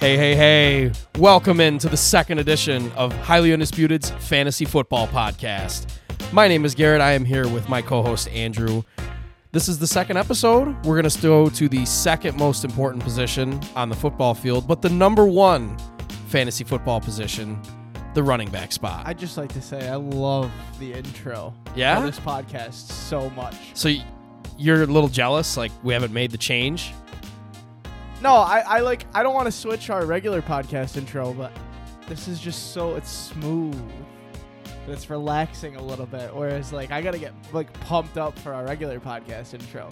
Hey, hey, hey. Welcome into the second edition of Highly Undisputed's Fantasy Football Podcast. My name is Garrhett. I am here with my co host, Andrew. This is the second episode. We're going to go to the second most important position on the football field, but the number one fantasy football position, the running back spot. I'd just like to say I love the intro Yeah? of this podcast so much. so you're a little jealous, like we haven't made the change? No, I, I like I don't want to switch our regular podcast intro, but this is just so it's smooth. It's relaxing a little bit. Whereas like I gotta get like pumped up for our regular podcast intro.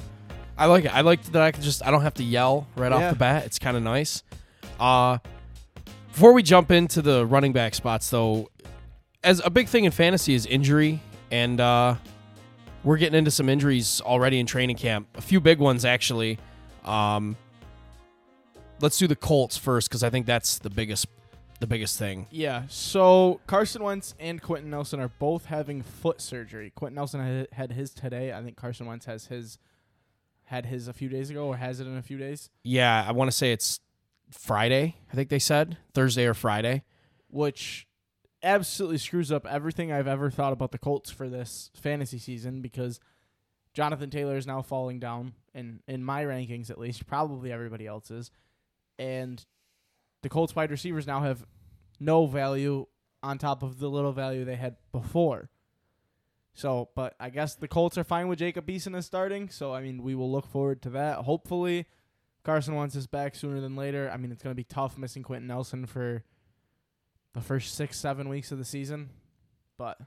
I like it. I like that I can just I don't have to yell right off the bat. It's kind of nice. Uh before we jump into the running back spots though, as a big thing in fantasy is injury and uh we're getting into some injuries already in training camp. A few big ones actually. Um let's do the Colts first cuz I think that's the biggest the biggest thing. Yeah. So Carson Wentz and Quenton Nelson are both having foot surgery. Quenton Nelson had, had his today. I think Carson Wentz has his had his a few days ago or has it in a few days. Yeah, I want to say it's Friday, I think they said, Thursday or Friday. which absolutely screws up everything I've ever thought about the Colts for this fantasy season because Jonathan Taylor is now falling down in in my rankings at least, probably everybody else's. And the Colts wide receivers now have no value on top of the little value they had before. So, but I guess the Colts are fine with Jacob Eason as starting, so I mean we will look forward to that. Hopefully Carson Wentz is back sooner than later. I mean it's gonna be tough missing Quenton Nelson for the first six, seven weeks of the season. But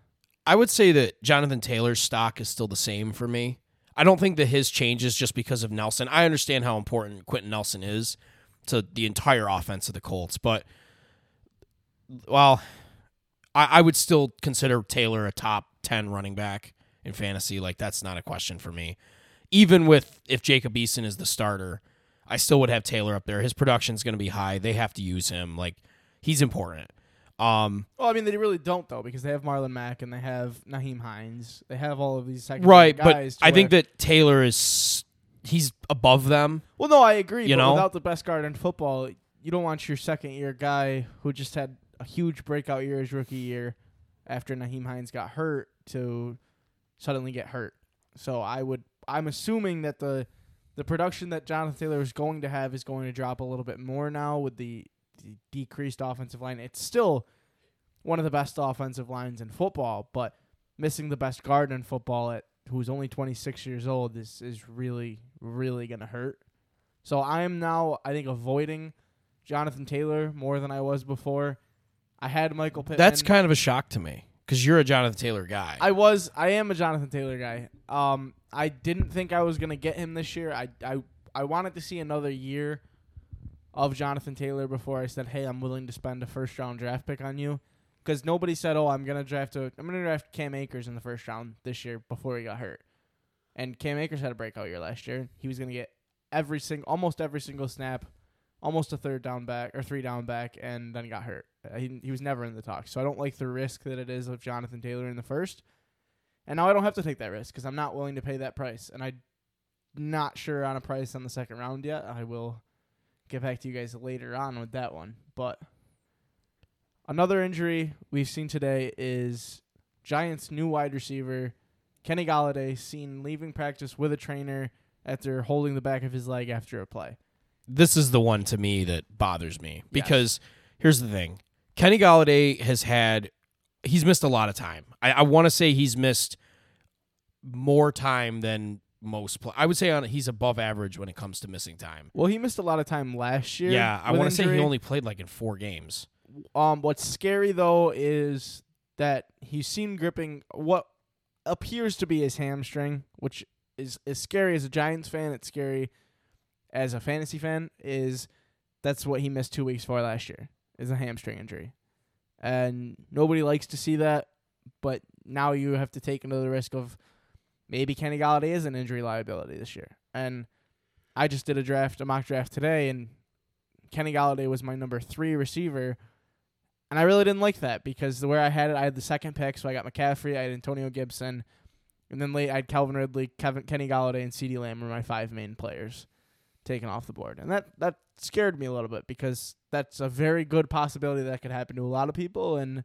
I would say that Jonathan Taylor's stock is still the same for me. I don't think that his changes just because of Nelson. I understand how important Quenton Nelson is to the entire offense of the Colts, but well, I, I would still consider Taylor a top ten running back in fantasy. Like that's not a question for me. Even with if Jacob Eason is the starter, I still would have Taylor up there. His production's going to be high. They have to use him. Like he's important. Um, well, I mean they really don't though because they have Marlon Mack and they have Nyheim Hines. They have all of these second right, guys. but I think that Taylor is he's above them. well, no, I agree. you but know? without the best guard in football, you don't want your second year guy who just had a huge breakout year his rookie year after Nyheim Hines got hurt to suddenly get hurt. So I would I'm assuming that the the production that Jonathan Taylor is going to have is going to drop a little bit more now with the, the decreased offensive line. It's still one of the best offensive lines in football, but missing the best guard in football at who's only 26 years old is is really really going to hurt. So I am now I think avoiding Jonathan Taylor more than I was before. I had Michael Pittman. That's kind of a shock to me because you're a Jonathan Taylor guy. I was I am a Jonathan Taylor guy. Um I didn't think I was going to get him this year. I I I wanted to see another year of Jonathan Taylor before I said, "Hey, I'm willing to spend a first round draft pick on you." Cuz nobody said, "Oh, I'm to draft a I'm to draft Cam Akers in the first round this year before he got hurt." And Cam Akers had a breakout year last year. He was to get every single almost every single snap, almost a third down back or three down back and then he got hurt. Uh, He he was never in the talk. So I don't like the risk that it is of Jonathan Taylor in the first. And now I don't have to take that risk because I'm not willing to pay that price. And I'm not sure on a price on the second round yet. I will get back to you guys later on with that one. But another injury we've seen today is Giants' new wide receiver, Kenny Golladay, seen leaving practice with a trainer after holding the back of his leg after a play. this is the one to me that bothers me because here's the thing: Kenny Golladay has had he's missed a lot of time. I, I want to say he's missed more time than most. Pl- I would say on he's above average when it comes to missing time. Well, he missed a lot of time last year. Yeah, I want to say he only played like in four games. Um, what's scary though is that he's seen gripping what appears to be his hamstring, which is scary as a Giants fan. It's scary as a fantasy fan. Is that's what he missed two weeks for last year? Is a hamstring injury, and nobody likes to see that. But now you have to take another risk of maybe Kenny Golladay is an injury liability this year. And I just did a draft, a mock draft today, and Kenny Golladay was my number three receiver. And I really didn't like that because the where I had it, I had the second pick, so I got McCaffrey, I had Antonio Gibson, and then late I had Calvin Ridley, Kevin Kenny Golladay, and CeeDee Lamb were my five main players taken off the board. And that that scared me a little bit because that's a very good possibility that could happen to a lot of people. And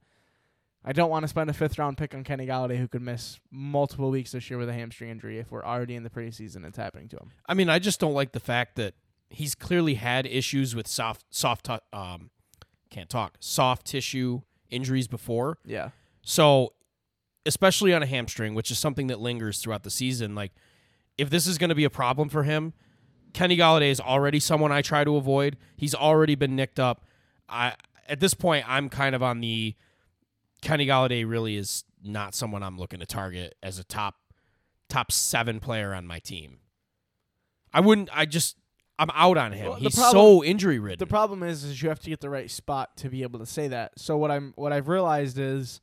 I don't want to spend a fifth round pick on Kenny Golladay, who could miss multiple weeks this year with a hamstring injury if we're already in the preseason. It's happening to him. I mean, I just don't like the fact that he's clearly had issues with soft, soft, tu- um, can't talk, soft tissue injuries before. Yeah. So, especially on a hamstring, which is something that lingers throughout the season, like if this is going to be a problem for him, Kenny Golladay is already someone I try to avoid. He's already been nicked up. I at this point, I'm kind of on the Kenny Golladay really is not someone I'm looking to target as a top top seven player on my team. I wouldn't. I just I'm out on him. Well, He's problem- so injury ridden. The problem is, is you have to get the right spot to be able to say that. So what I'm what I've realized is,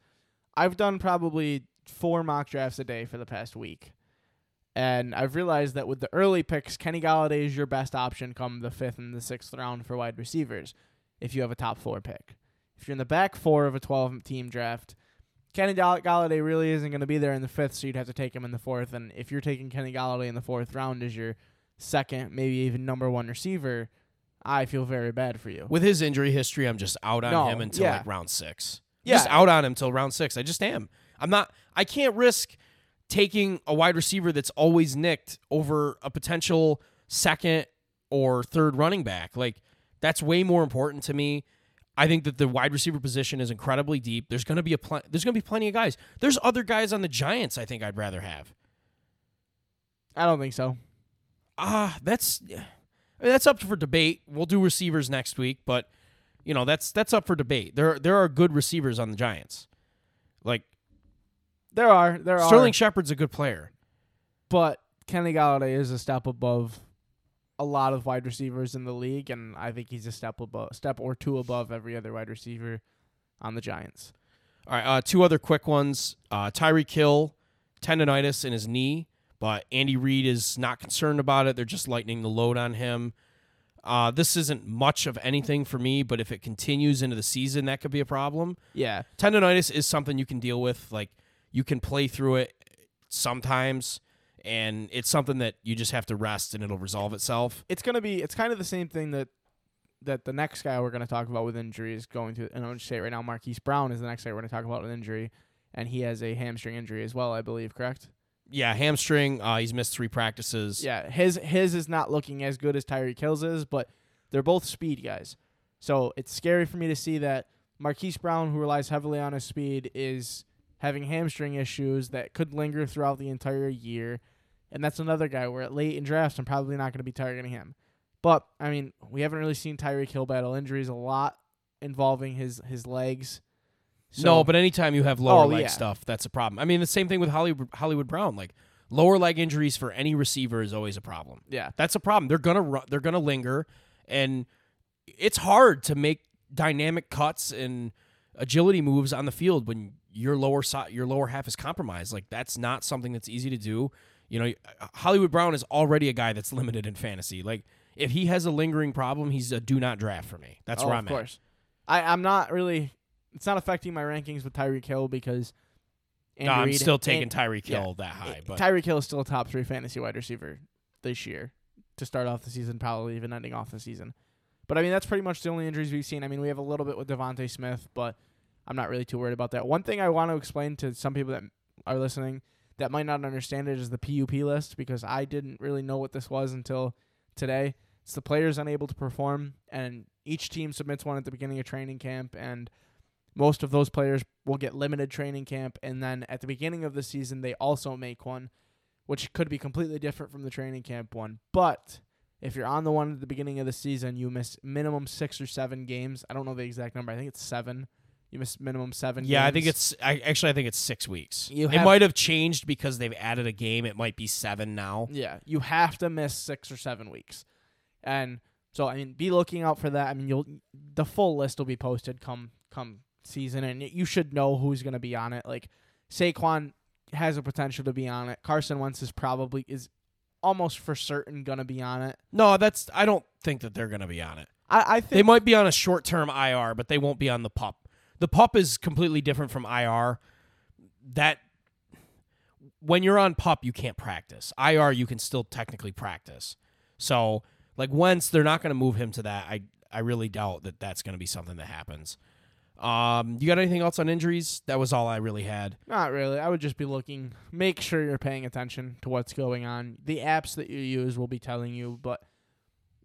I've done probably four mock drafts a day for the past week, and I've realized that with the early picks, Kenny Golladay is your best option come the fifth and the sixth round for wide receivers, if you have a top four pick. If you're in the back four of a 12 team draft, Kenny Gall- Golladay really isn't going to be there in the fifth, so you'd have to take him in the fourth. And if you're taking Kenny Golladay in the fourth round as your second, maybe even number one receiver, I feel very bad for you. With his injury history, I'm just out on No, him until yeah. like round six. Yeah. Just out on him till round six. I just am. I'm not. I can't risk taking a wide receiver that's always nicked over a potential second or third running back. Like that's way more important to me. I think that the wide receiver position is incredibly deep. There's going to be a pl- there's going to be plenty of guys. There's other guys on the Giants. I think I'd rather have. I don't think so. Ah, that's I mean, that's up for debate. We'll do receivers next week, but you know that's that's up for debate. There there are good receivers on the Giants. Like There are there are Sterling Shepard's a good player. but Kenny Golladay is a step above a lot of wide receivers in the league, and I think he's a step above, step or two above every other wide receiver on the Giants. All right, uh, two other quick ones. Uh, Tyreek Hill, tendonitis in his knee, but Andy Reid is not concerned about it. They're just lightening the load on him. Uh, this isn't much of anything for me, but if it continues into the season, that could be a problem. Yeah, tendonitis is something you can deal with. Like you can play through it sometimes, and it's something that you just have to rest and it'll resolve itself. it's gonna be it's kind of the same thing that that the next guy we're gonna talk about with injury is going to. And I'll just say it right now, Marquise Brown is the next guy we're gonna talk about with injury, and he has a hamstring injury as well, I believe. Correct? Yeah, hamstring. Uh, he's missed three practices. Yeah, his his is not looking as good as Tyreek Hill's is, but they're both speed guys. So it's scary for me to see that Marquise Brown, who relies heavily on his speed, is having hamstring issues that could linger throughout the entire year. And that's another guy where at late in drafts I'm probably not going to be targeting him. But I mean, we haven't really seen Tyreek Hill battle injuries a lot involving his his legs. So, no, but anytime you have lower Oh, leg yeah. stuff, that's a problem. I mean, the same thing with Hollywood, Hollywood Brown. Like lower leg injuries for any receiver is always a problem. yeah, That's a problem. They're gonna ru- they're gonna linger, and it's hard to make dynamic cuts and agility moves on the field when your lower si- your lower half is compromised. Like that's not something that's easy to do. You know, uh, Hollywood Brown is already a guy that's limited in fantasy. Like if he has a lingering problem, he's a do not draft for me. That's oh, where I'm at. of course. I I'm not really. It's not affecting my rankings with Tyreek Hill because. at. No, I'm Reid- still taking An- Tyreek yeah. That eh, high, but Tyreek Hill is still a top three fantasy wide receiver this year to start off the season, probably even ending off the season. But I mean, that's pretty much the only injuries we've seen. I mean, we have a little bit with DeVonta Smith, but I'm not really too worried about that. One thing I want to explain to some people that are listening that might not understand it is the PUP list because I didn't really know what this was until today. It's the players unable to perform, and each team submits one at the beginning of training camp, and most of those players will get limited training camp, and then at the beginning of the season, they also make one, which could be completely different from the training camp one. But if you're on the one at the beginning of the season, you miss minimum six or seven games. I don't know the exact number. I think it's seven. You miss minimum seven. yeah, I think it's. I actually I think it's six weeks. You it might have changed because they've added a game. It might be seven now. Yeah, you have to miss six or seven weeks, and so I mean, be looking out for that. I mean, you'll the full list will be posted come come season, and you should know who's going to be on it. Like Saquon has a potential to be on it. Carson Wentz is probably is almost for certain going to be on it. No, that's. I don't think that they're going to be on it. I, I think They might be on a short term IR, but they won't be on the pup. The pup is completely different from IR. That when you're on pup, you can't practice. IR, you can still technically practice. So, like Wentz, they're not going to move him to that. I I really doubt that that's going to be something that happens. Um, you got anything else on injuries? That was all I really had. Not really. I would just be looking. Make sure you're paying attention to what's going on. The apps that you use will be telling you, but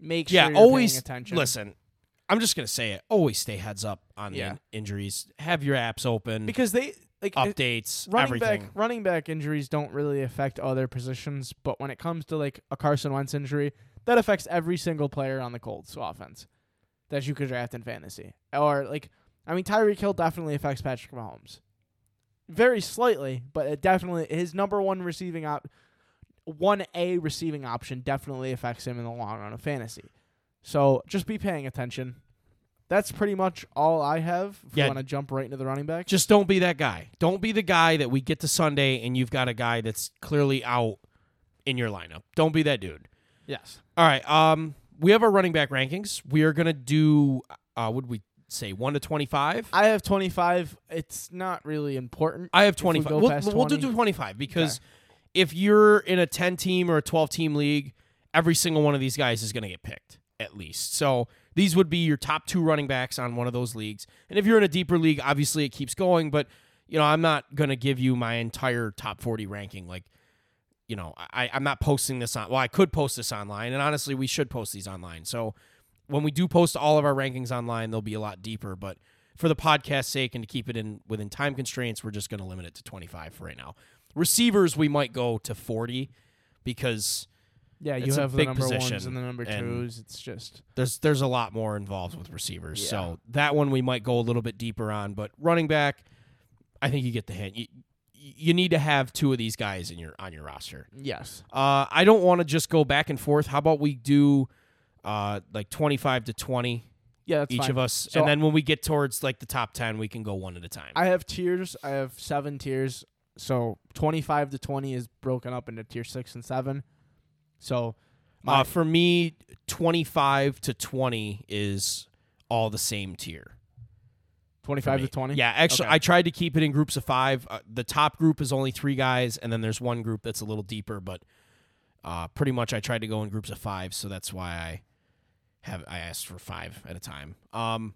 make sure yeah, you're always paying attention. listen. I'm just gonna say it. Always stay heads up on the Yeah. in- injuries. Have your apps open, because they like updates, running everything. back running back injuries don't really affect other positions, but when it comes to like a Carson Wentz injury, that affects every single player on the Colts offense that you could draft in fantasy. Or like I mean Tyreek Hill definitely affects Patrick Mahomes. Very slightly, but it definitely his number one receiving op one A receiving option definitely affects him in the long run of fantasy. So just be paying attention. That's pretty much all I have. If Yeah. you want to jump right into the running back. Just don't be that guy. Don't be the guy that we get to Sunday and you've got a guy that's clearly out in your lineup. Don't be that dude. yes. All right. Um, we have our running back rankings. We are gonna do. Uh, would we say one to twenty five? I have 25. It's not really important. I have we twenty five. go We'll, we'll do 20? twenty five because if you're in a ten team or a twelve team league, every single one of these guys is gonna get picked at least. So these would be your top two running backs on one of those leagues. And if you're in a deeper league, obviously it keeps going. But you know, I'm not gonna give you my entire top forty ranking. Like, you know, I, I'm not posting this on. Well, I could post this online, and honestly, we should post these online. So when we do post all of our rankings online, they'll be a lot deeper. But for the podcast sake and to keep it in within time constraints, we're just going to limit it to 25 for right now. Receivers, we might go to 40 because Yeah, you have the number ones and the number twos. It's just there's there's a lot more involved with receivers. Yeah. So that one we might go a little bit deeper on. But running back, I think you get the hint. You, you need to have two of these guys in your on your roster. yes. Uh, I don't want to just go back and forth. How about we do uh, like 25 to 20 Yeah, that's each fine. of us, So- and then when we get towards like the top 10, we can go one at a time. I have tiers. I have seven tiers. So 25 to 20 is broken up into tier six and seven. So uh, for me, 25 to 20 is all the same tier. 25 to 20. Yeah, actually, Okay. I tried to keep it in groups of five. Uh, the top group is only three guys, and then there's one group that's a little deeper. But uh, pretty much, I tried to go in groups of five, so that's why I have I asked for five at a time. Um,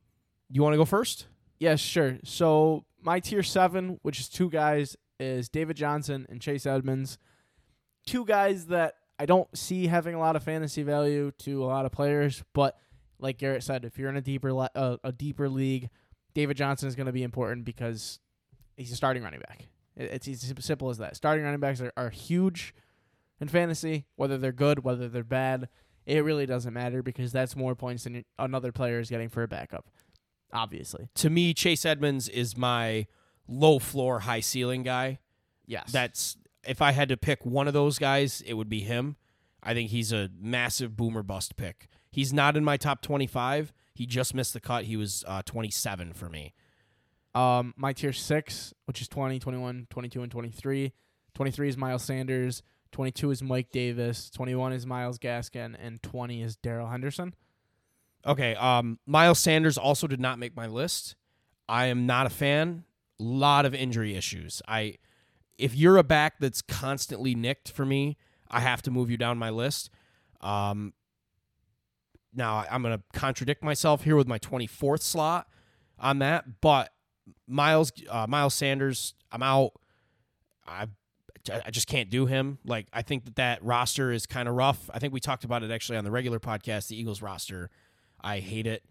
you want to go first? Yes, sure. So my tier seven, which is two guys, is David Johnson and Chase Edmonds. Two guys that I don't see having a lot of fantasy value to a lot of players, but like Garrhett said, if you're in a deeper le- uh, a deeper league, David Johnson is going to be important because he's a starting running back. It- It's as simple as that. Starting running backs are, are huge in fantasy, whether they're good, whether they're bad. It really doesn't matter because that's more points than another player is getting for a backup. Obviously, To me, Chase Edmonds is my low floor, high ceiling guy. yes. That's if I had to pick one of those guys, it would be him. I think he's a massive boomer bust pick. He's not in my top 25. He just missed the cut. He was uh, 27 for me. Um, my tier six, which is 20, 21, 22, and 23. 23 is Miles Sanders. 22 is Mike Davis. 21 is Myles Gaskin. And 20 is Darrell Henderson. Okay, um, Miles Sanders also did not make my list. I am not a fan. Lot of injury issues. I, if you're a back that's constantly nicked for me, I have to move you down my list. Um, now I'm gonna contradict myself here with my 24th slot on that, but Miles uh, Miles Sanders, I'm out. I I just can't do him. Like I think that that roster is kind of rough. I think we talked about it actually on the regular podcast. The Eagles roster, I hate it.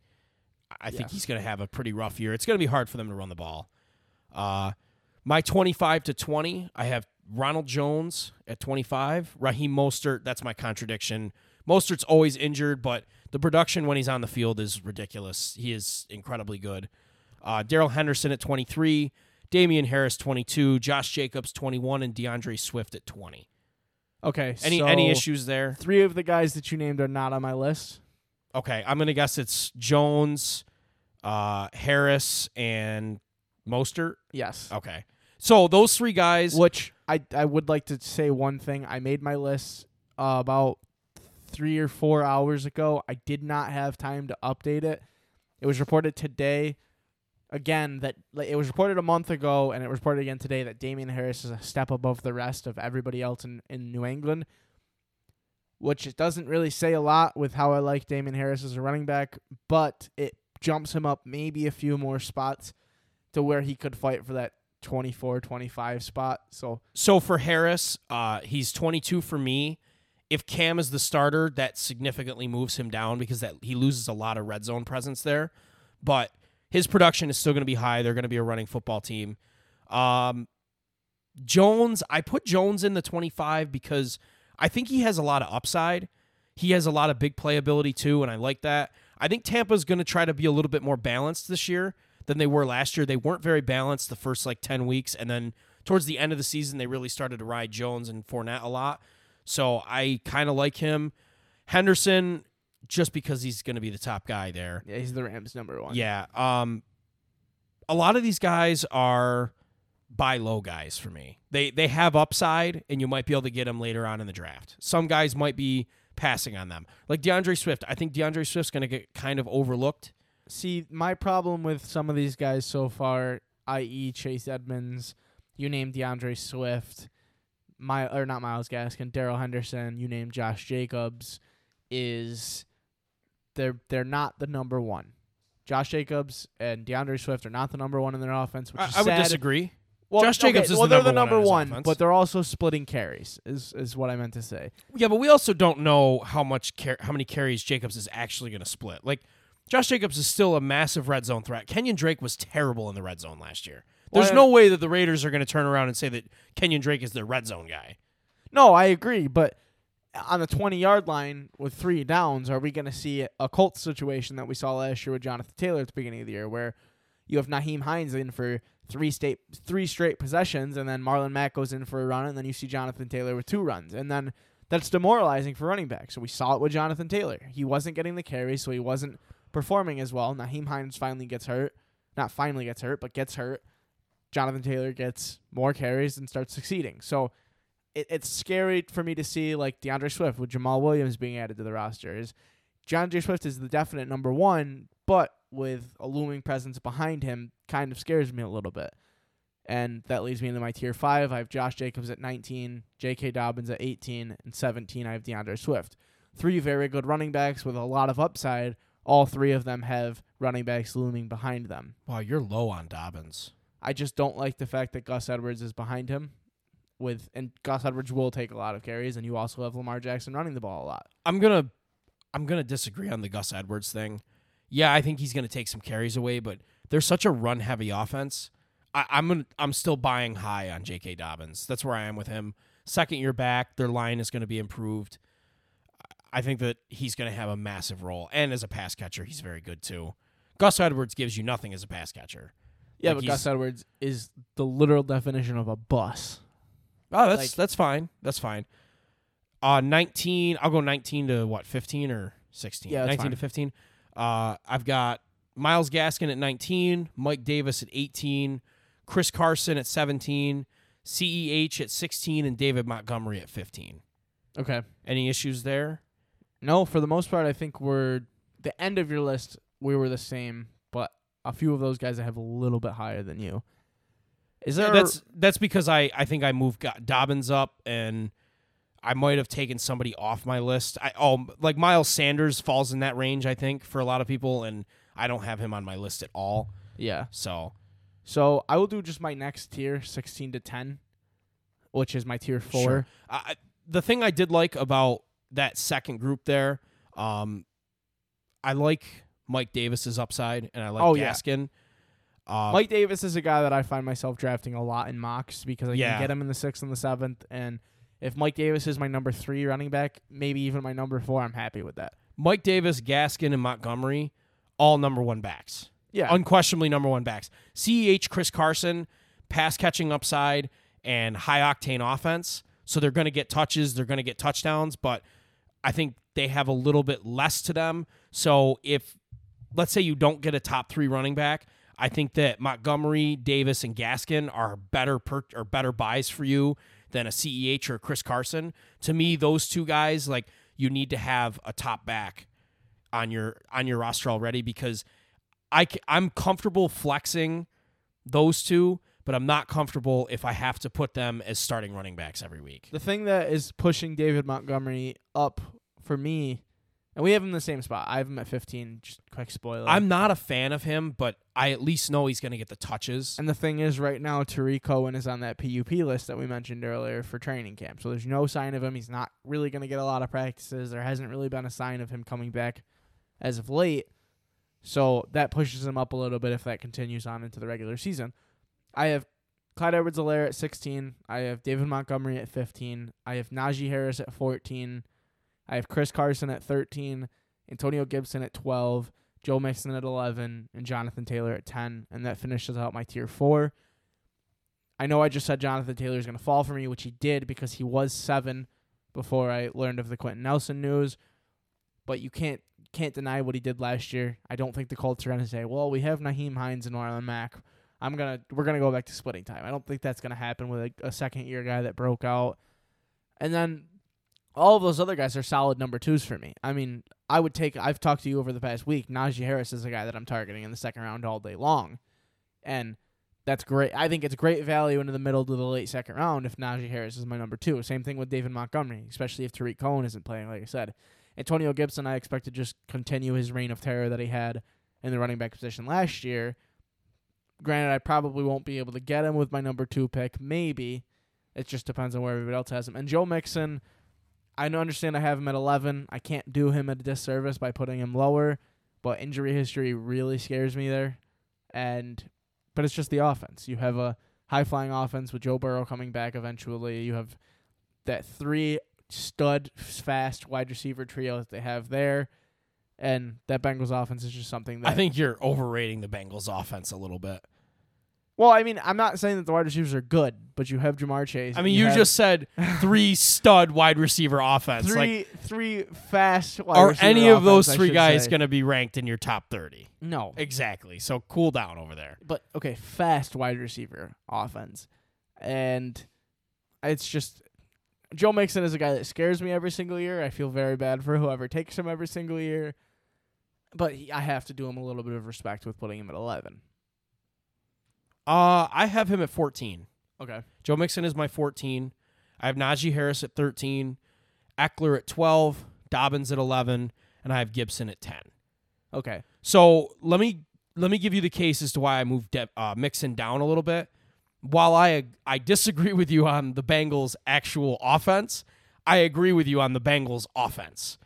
I think he's going to have a pretty rough year. It's going to be hard for them to run the ball. Uh, my 25 to 20, I have Ronald Jones at 25. Raheem Mostert, that's my contradiction. Mostert's always injured, but the production when he's on the field is ridiculous. He is incredibly good. Uh, Darrell Henderson at 23, Damien Harris 22, Josh Jacobs 21, and D'Andre Swift at 20. Okay. Any so any issues there? Three of the guys that you named are not on my list. Okay, I'm gonna guess it's Jones, uh, Harris, and Mostert. Yes. Okay, so those three guys. Which I I would like to say one thing. I made my list uh, about three or four hours ago. I did not have time to update it. It was reported today. Again, that like, it was reported a month ago, and it was reported again today that Damien Harris is a step above the rest of everybody else in, in New England. which it doesn't really say a lot with how I like Damien Harris as a running back, but it jumps him up maybe a few more spots to where he could fight for that 24 25 spot. So So for Harris, uh, he's 22 for me. If Cam is the starter, that significantly moves him down because that he loses a lot of red zone presence there. But his production is still going to be high. They're going to be a running football team. Um, Jones, I put Jones in the 25 because I think he has a lot of upside. He has a lot of big playability too, and I like that. I think Tampa's going to try to be a little bit more balanced this year than they were last year. They weren't very balanced the first like 10 weeks, and then towards the end of the season, they really started to ride Jones and Fournette a lot. So I kind of like him. Henderson, just because he's going to be the top guy there. yeah, he's the Rams number one. Yeah. Um, a lot of these guys are buy low guys for me. They they have upside, and you might be able to get them later on in the draft. Some guys might be passing on them, like D'Andre Swift. I think D'Andre Swift's going to get kind of overlooked. See, my problem with some of these guys so far, i.e., Chase Edmonds, you named D'Andre Swift, my or not Myles Gaskin, Darrell Henderson, you named Josh Jacobs, is they're they're not the number one. Josh Jacobs and D'Andre Swift are not the number one in their offense, which I, is I would disagree. Well, Josh Jacobs okay, is well, the they're number the one number one, offense. but they're also splitting carries. Is is what I meant to say. Yeah, but we also don't know how much car- how many carries Jacobs is actually going to split. Like Josh Jacobs is still a massive red zone threat. Kenyon Drake was terrible in the red zone last year. There's Well, no way that the Raiders are going to turn around and say that Kenyon Drake is their red zone guy. No, I agree, but on the 20 yard line with three downs, are we going to see a Colts situation that we saw last year with Jonathan Taylor at the beginning of the year, where you have Nyheim Hines in for three state three straight possessions, and then Marlon Mack goes in for a run, and then you see Jonathan Taylor with two runs, and then that's demoralizing for running backs. So we saw it with Jonathan Taylor. He wasn't getting the carries, so he wasn't performing as well. Nyheim Hines finally gets hurt, not finally gets hurt, but gets hurt. Jonathan Taylor gets more carries and starts succeeding. So it, it's scary for me to see like D'Andre Swift with Jamaal Williams being added to the roster. Is D'Andre Swift is the definite number one, but with a looming presence behind him, kind of scares me a little bit. And that leads me into my tier five. I have Josh Jacobs at 19, J.K. Dobbins at 18, and 17. I have D'Andre Swift. Three very good running backs with a lot of upside. All three of them have running backs looming behind them. Wow, you're low on Dobbins. I just don't like the fact that Gus Edwards is behind him. With and Gus Edwards will take a lot of carries, and you also have Lamar Jackson running the ball a lot. I'm gonna I'm gonna disagree on the Gus Edwards thing. Yeah, I think he's gonna take some carries away, but they're such a run heavy offense. I, I'm gonna, I'm still buying high on J.K. Dobbins. That's where I am with him. Second year back, their line is gonna be improved. I think that he's gonna have a massive role, and as a pass catcher, he's very good too. Gus Edwards gives you nothing as a pass catcher. Yeah, Like but Gus Edwards is the literal definition of a bus. Oh, that's Like- that's fine. That's fine. Uh, nineteen. I'll go nineteen to what? Fifteen or sixteen? Yeah, nineteen fine. to fifteen. Uh, I've got Myles Gaskin at nineteen, Mike Davis at eighteen, Chris Carson at seventeen, CEH at sixteen, and David Montgomery at fifteen. Okay. Any issues there? No, for the most part, I think we're the end of your list. We were the same, but a few of those guys I have a little bit higher than you. Is there? that's that's because I I think I moved Dobbins up and. I might have taken somebody off my list. I oh like Miles Sanders falls in that range I think for a lot of people and I don't have him on my list at all. yeah. So So I will do just my next tier, sixteen to ten, which is my tier four. Sure. I, the thing I did like about that second group there, um, I like Mike Davis's upside, and I like Oh, yeah. Uh, Mike Davis is a guy that I find myself drafting a lot in mocks because I Yeah. can get him in the sixth and the seventh. And if Mike Davis is my number three running back, maybe even my number four, I'm happy with that. Mike Davis, Gaskin, and Montgomery, all number one backs. Yeah. Unquestionably number one backs. CEH, Chris Carson, pass catching upside and high octane offense. So they're going to get touches, they're going to get touchdowns, but I think they have a little bit less to them. So if, let's say, you don't get a top three running back, I think that Montgomery, Davis, and Gaskin are better per, or better buys for you than a CEH or Chris Carson. To me, those two guys, like you need to have a top back on your on your roster already because I I'm comfortable flexing those two, but I'm not comfortable if I have to put them as starting running backs every week. The thing that is pushing David Montgomery up for me, and we have him in the same spot. I have him at 15. Just quick spoiler. I'm not a fan of him, but I at least know he's going to get the touches. and the thing is, right now, Tarik Cohen is on that PUP list that we mentioned earlier for training camp. So there's no sign of him. He's not really going to get a lot of practices. There hasn't really been a sign of him coming back as of late. So that pushes him up a little bit if that continues on into the regular season. I have Clyde Edwards Helaire at 16. I have David Montgomery at 15. I have Najee Harris at 14. I have Chris Carson at 13. Antonio Gibson at 12. Joe Mixon at 11. And Jonathan Taylor at 10. And that finishes out my tier 4. I know I just said Jonathan Taylor is going to fall for me, which he did because he was 7 before I learned of the Quenton Nelson news. But you can't can't deny what he did last year. I don't think the Colts are going to say, "Well, we have Nyheim Hines and Marlon Mack. I'm gonna we're gonna go back to splitting time." I don't think that's gonna happen with a, a second year guy that broke out. And then all of those other guys are solid number twos for me. I mean, I would take. I've talked to you over the past week. Najee Harris is a guy that I'm targeting in the second round all day long, and that's great. I think it's great value into the middle to the late second round if Najee Harris is my number two. Same thing with David Montgomery, especially if Tarik Cohen isn't playing. Like I said, Antonio Gibson, I expect to just continue his reign of terror that he had in the running back position last year. Granted, I probably won't be able to get him with my number two pick. Maybe. It just depends on where everybody else has him. And Joe Mixon, I know- understand I have him at 11. I can't do him a disservice by putting him lower, but injury history really scares me there. And but it's just the offense. You have a high flying offense with Joe Burrow coming back eventually. You have that three stud fast wide receiver trio that they have there. And that Bengals offense is just something that I think you're overrating the Bengals offense a little bit. Well, I mean, I'm not saying that the wide receivers are good, but you have Ja'Marr Chase. I mean, you have just said three stud wide receiver offense. like, three three fast. Wide are any of those offense, I three guys going to be ranked in your top 30? No, Exactly. So cool down over there. but okay, fast wide receiver offense, and it's just Joe Mixon is a guy that scares me every single year. I feel very bad for whoever takes him every single year, but he, I have to do him a little bit of respect with putting him at 11. Uh, I have him at 14. Okay, Joe Mixon is my 14. I have Najee Harris at 13, Ekeler at 12, Dobbins at 11, and I have Gibson at 10. okay, So let me let me give you the case as to why I moved De- uh, Mixon down a little bit. While I I disagree with you on the Bengals' actual offense, I agree with you on the Bengals' offense.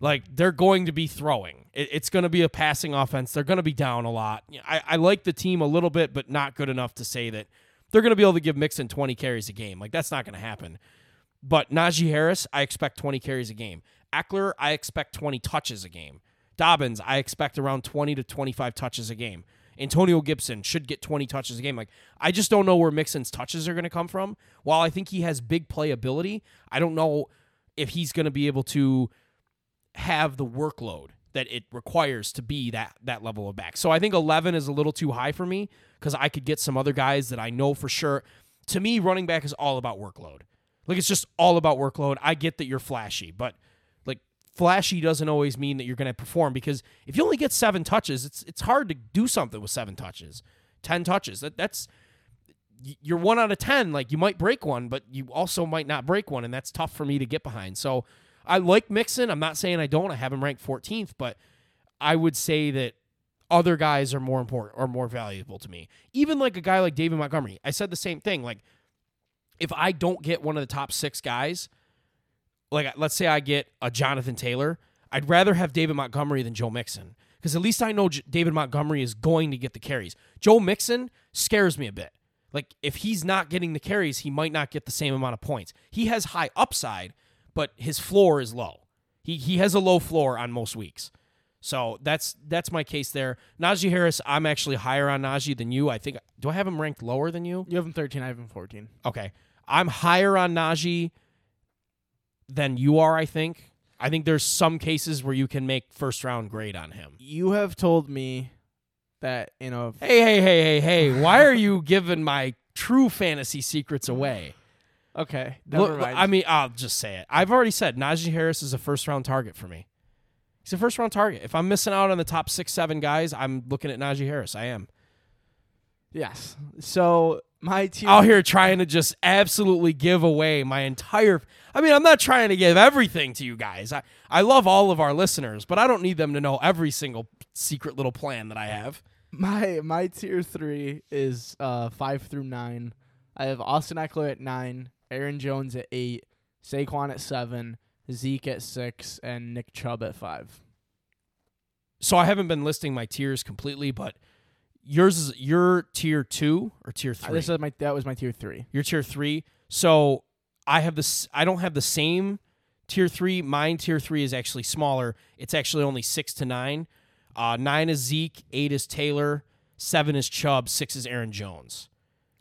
Like they're going to be throwing. It, it's going to be a passing offense. They're going to be down a lot. I, I like the team a little bit, but not good enough to say that they're going to be able to give Mixon 20 carries a game. Like that's not going to happen. But Najee Harris, I expect 20 carries a game. Ekeler, I expect 20 touches a game. Dobbins, I expect around 20 to 25 touches a game. Antonio Gibson should get 20 touches a game. Like I just don't know where Mixon's touches are going to come from. While I think he has big playability, I don't know if he's going to be able to have the workload that it requires to be that that level of back. So I think 11 is a little too high for me cuz I could get some other guys that I know for sure. To me, running back is all about workload. Like it's just all about workload. I get that you're flashy, but like flashy doesn't always mean that you're going to perform because if you only get 7 touches, it's it's hard to do something with 7 touches. 10 touches. That that's you're 1 out of 10, like you might break one, but you also might not break one and that's tough for me to get behind. So I like Mixon. I'm not saying I don't. I have him ranked 14th, but I would say that other guys are more important or more valuable to me. Even like a guy like David Montgomery. I said the same thing. Like if I don't get one of the top 6 guys, like let's say I get a Jonathan Taylor, I'd rather have David Montgomery than Joe Mixon because at least I know J- David Montgomery is going to get the carries. Joe Mixon scares me a bit. Like if he's not getting the carries, he might not get the same amount of points. He has high upside, but his floor is low. He he has a low floor on most weeks. So that's that's my case there. Najee Harris, I'm actually higher on Najee than you. I think do I have him ranked lower than you? you have him 13. I have him 14. Okay. I'm higher on Najee than you are, I think. I think there's some cases where you can make first round grade on him. You have told me that in a Hey, hey, hey, hey, hey. Why are you giving my true fantasy secrets away? Okay, never Look, mind. I mean, I'll just say it. I've already said Najee Harris is a first round target for me. He's a first round target. If I'm missing out on the top six, seven guys, I'm looking at Najee Harris. I am. Yes. So My tier. out here trying to just absolutely give away my entire I mean, I'm not trying to give everything to you guys. I, I love all of our listeners, but I don't need them to know every single secret little plan that I have. My my tier three is uh five through nine. I have Austin Ekeler at nine, Aaron Jones at eight, Saquon at seven, Zeke at six, and Nick Chubb at five. So I haven't been listing my tiers completely, but yours is your tier two or tier Uh, three? This is my that was my tier three. Your tier three. So I have this. I don't have the same tier three. Mine tier three is actually smaller. It's actually only six to nine. Uh, nine is Zeke. Eight is Taylor. Seven is Chubb. Six is Aaron Jones.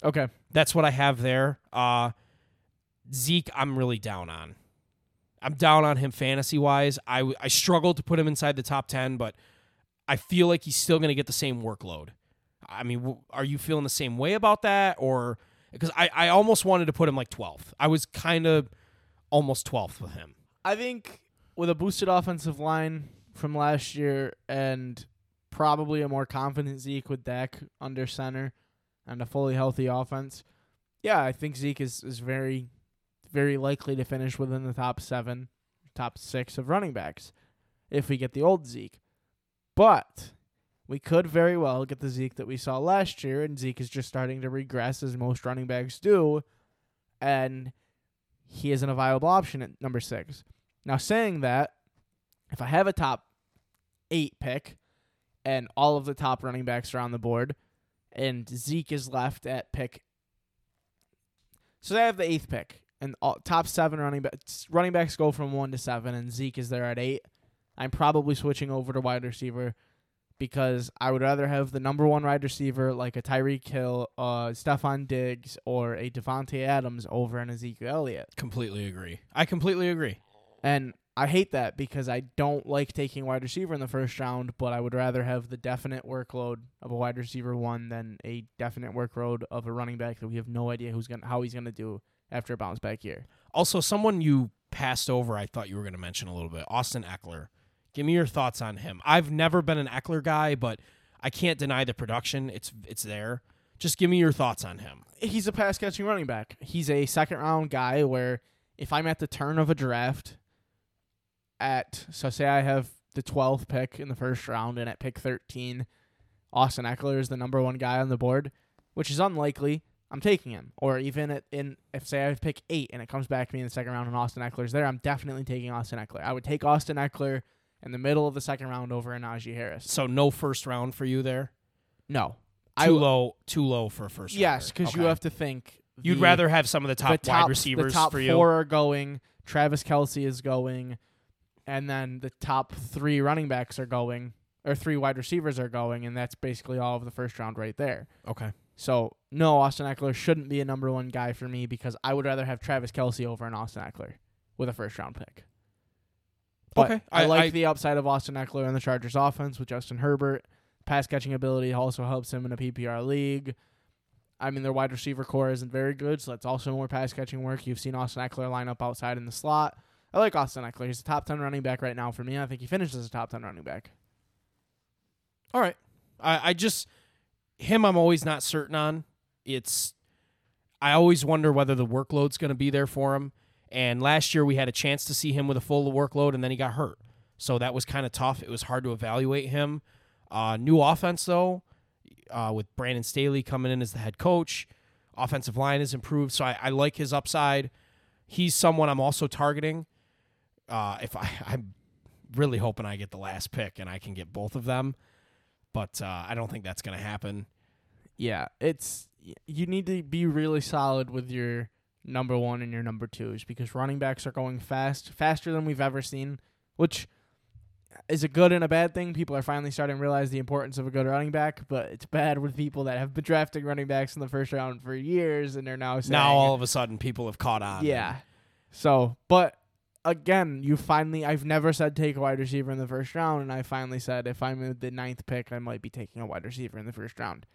Okay. That's what I have there. Uh, Zeke, I'm really down on. I'm down on him fantasy wise. I, I struggled to put him inside the top ten, but I feel like he's still going to get the same workload. I mean, w- are you feeling the same way about that, or because I I almost wanted to put him like 12th. I was kind of almost 12th with him. I think with a boosted offensive line from last year and probably a more confident Zeke with Dak under center and a fully healthy offense, yeah, I think Zeke is, is very, very likely to finish within the top seven, top six of running backs if we get the old Zeke. But we could very well get the Zeke that we saw last year, and Zeke is just starting to regress as most running backs do, and he isn't a viable option at number six. Now, saying that, if I have a top eight pick and all of the top running backs are on the board, and Zeke is left at pick, so they have the eighth pick, and all, top seven running backs running backs go from one to seven, and Zeke is there at eight. I'm probably switching over to wide receiver because I would rather have the number one wide receiver like a Tyreek Hill, uh, Stefon Diggs, or a Davante Adams over an Ezekiel Elliott. Completely agree. I completely agree. And I hate that because I don't like taking wide receiver in the first round, but I would rather have the definite workload of a wide receiver one than a definite workload of a running back that we have no idea who's gonna how he's gonna do after a bounce back year. Also, someone you passed over, I thought you were going to mention a little bit, Austin Ekeler. Give me your thoughts on him. I've never been an Ekeler guy, but I can't deny the production. It's it's there. Just give me your thoughts on him. He's a pass catching running back. He's a second round guy where if I'm at the turn of a draft at so say I have the 12th pick in the first round and at pick 13 Austin Ekeler is the number 1 guy on the board, which is unlikely. I'm taking him. Or even at, in if say I pick 8 and it comes back to me in the second round and Austin Ekeler's there, I'm definitely taking Austin Ekeler. I would take Austin Ekeler in the middle of the second round over Najee Harris. So no first round for you there. No. Too I low. Too low for a first. Yes, rounder. cuz you have to think You'd the- rather have some of the top, the top wide receivers the top for you. four are going. Travis Kelce is going, and then the top three running backs are going, or three wide receivers are going, and that's basically all of the first round right there. Okay. So no, Austin Ekeler shouldn't be a number one guy for me because I would rather have Travis Kelce over an Austin Ekeler with a first round pick. But Okay, I, I- like I- the upside of Austin Ekeler and the Chargers offense with Justin Herbert. Pass catching ability also helps him in a PPR league. I mean, their wide receiver corps isn't very good, so that's also more pass catching work. You've seen Austin Ekeler line up outside in the slot. I like Austin Eckler. He's a top 10 running back right now for me. I think he finishes as a top 10 running back. All right. I, I just him I'm always not certain on. It's I always wonder whether the workload's going to be there for him. And last year we had a chance to see him with a full workload and then he got hurt. So that was kind of tough. It was hard to evaluate him. Uh, new offense though, uh, with Brandon Staley coming in as the head coach. Offensive line has improved, so I, I like his upside. He's someone I'm also targeting. Uh, if I, I'm really hoping I get the last pick and I can get both of them, but uh, I don't think that's going to happen. Yeah, it's y- you need to be really solid with your number one and your number twos because running backs are going fast, faster than we've ever seen, which is a good and a bad thing. People are finally starting to realize the importance of a good running back, but it's bad with people that have been drafting running backs in the first round for years and they're now saying, now all of a sudden people have caught on. yeah. So, but again, you finally, I've never said take a wide receiver in the first round, and I finally said if I'm the ninth pick, I might be taking a wide receiver in the first round.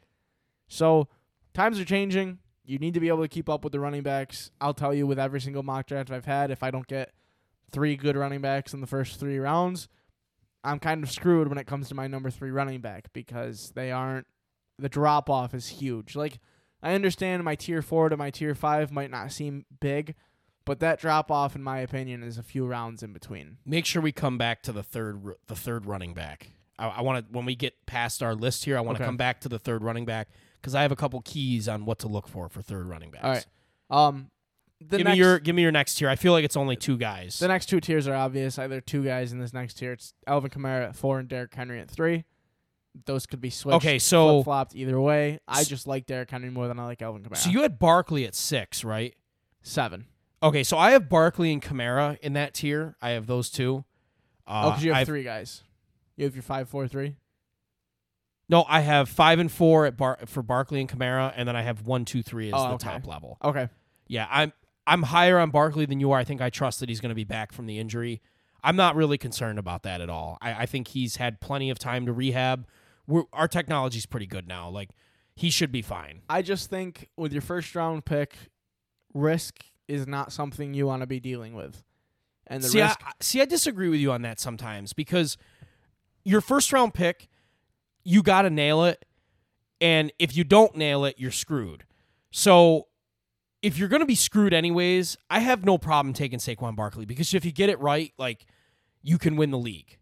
So, times are changing. You need to be able to keep up with the running backs. I'll tell you, with every single mock draft I've had, if I don't get three good running backs in the first three rounds, I'm kind of screwed when it comes to my number three running back because they aren't. The drop off is huge. Like I understand my tier four to my tier five might not seem big, but that drop off, in my opinion, is a few rounds in between. Make sure we come back to the third the third running back. I, I want to when we get past our list here. I want to Okay. come back to the third running back because I have a couple keys on what to look for for third running backs. All right. Um, the give next, me your give me your next tier. I feel like it's only two guys. the next two tiers are obvious. Either two guys in this next tier. It's Alvin Kamara at four and Derrick Henry at three. Those could be switched. Okay, so- flopped either way. I just like Derrick Henry more than I like Alvin Kamara. so you had Barkley at six, right? seven. Okay, so I have Barkley and Kamara in that tier. I have those two. Uh, oh, because you have I've- three guys. You have your five, four, three. No, I have five and four at Bar- for Barkley and Kamara, and then I have one, two, three as Oh, the okay. top level. Okay. Yeah, I'm I'm higher on Barkley than you are. I think I trust that he's going to be back from the injury. I'm not really concerned about that at all. I, I think he's had plenty of time to rehab. We're, our technology's pretty good now. Like he should be fine. I just think with your first round pick, risk is not something you want to be dealing with. And the see, risk, I, see, I disagree with you on that sometimes because your first round pick, you got to nail it, and if you don't nail it, you're screwed. So, if you're going to be screwed anyways, I have no problem taking Saquon Barkley because if you get it right, like you can win the league.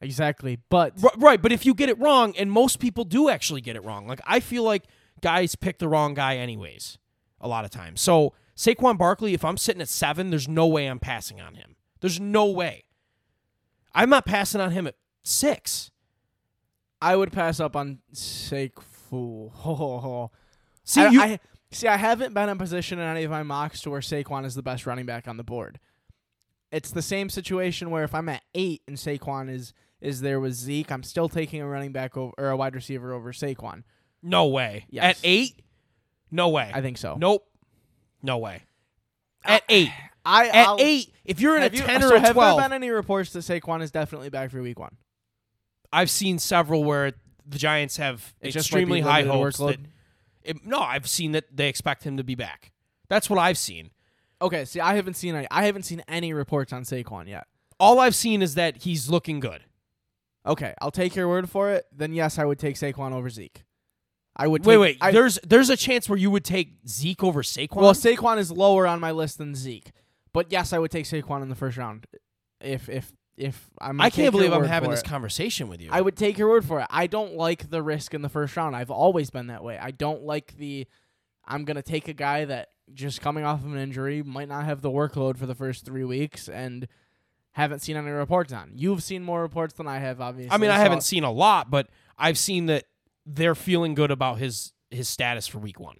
exactly. But R- right, but if you get it wrong, and most people do actually get it wrong, like I feel like guys pick the wrong guy anyways, a lot of times. So Saquon Barkley, if I'm sitting at seven, there's no way I'm passing on him. There's no way. I'm not passing on him at six. I would pass up on Saquon. See, I, you, I, see, I haven't been in position in any of my mocks to where Saquon is the best running back on the board. It's the same situation where if I'm at eight and Saquon is is there with Zeke, I'm still taking a running back over or a wide receiver over Saquon. no way. Yes. At eight, no way. I think so. Nope. No way. Uh, At eight. I At I'll- eight, if you're in a Have you, 10 so or a have there been any reports that Saquon is definitely back for Week One? I've seen several where the Giants have It extremely high hopes. That, it, no, I've seen that they expect him to be back. That's what I've seen. Okay, see, I haven't seen any, I haven't seen any reports on Saquon yet. All I've seen is that he's looking good. Okay, I'll take your word for it. Then yes, I would take Saquon over Zeke. I would. Wait, take, wait. I, there's there's a chance where you would take Zeke over Saquon. well, Saquon is lower on my list than Zeke, but yes, I would take Saquon in the first round. If if if I'm, I can't believe I'm having this it. conversation with you. I would take your word for it. I don't like the risk in the first round. I've always been that way. I don't like the. I'm gonna take a guy that just coming off of an injury might not have the workload for the first three weeks and haven't seen any reports on. You've seen more reports than I have, obviously. I mean, I so- haven't seen a lot, but I've seen that they're feeling good about his his status for Week One.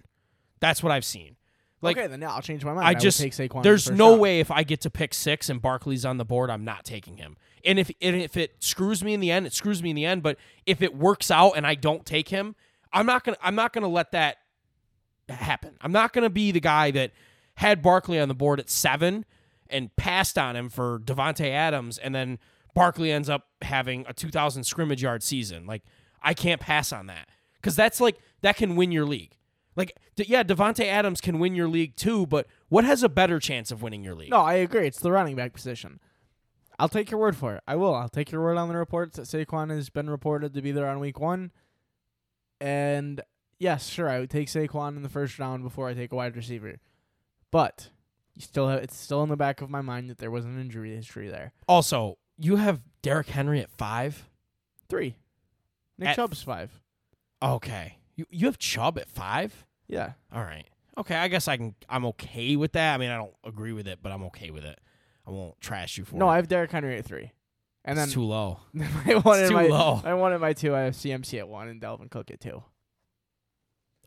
That's what I've seen. Like, okay, then yeah, I'll change my mind. I just take Saquon. in the there's no round. way if I get to pick six and Barkley's on the board, I'm not taking him. And if and if it screws me in the end, it screws me in the end. But if it works out and I don't take him, I'm not gonna I'm not gonna let that happen. I'm not gonna be the guy that had Barkley on the board at seven and passed on him for Davante Adams, and then Barkley ends up having a 2,000 scrimmage yard season. Like I can't pass on that because that's like that can win your league. Like d- yeah, Davante Adams can win your league too, but what has a better chance of winning your league? No, I agree. It's the running back position. I'll take your word for it. I will. I'll take your word on the reports that Saquon has been reported to be there on week one. And yes, sure, I would take Saquon in the first round before I take a wide receiver. But you still have it's still in the back of my mind that there was an injury history there. Also, you have Derrick Henry at five. Three. Nick At- Chubb's five. Okay, you you have Chubb at five. Yeah. All right. Okay, I guess I can. I'm okay with that. I mean, I don't agree with it, but I'm okay with it. I won't trash you for No, it. No, I have Derrick Henry at three. And it's then too low. my one It's too my low. I wanted my two, I have CMC at one and Dalvin Cook at two.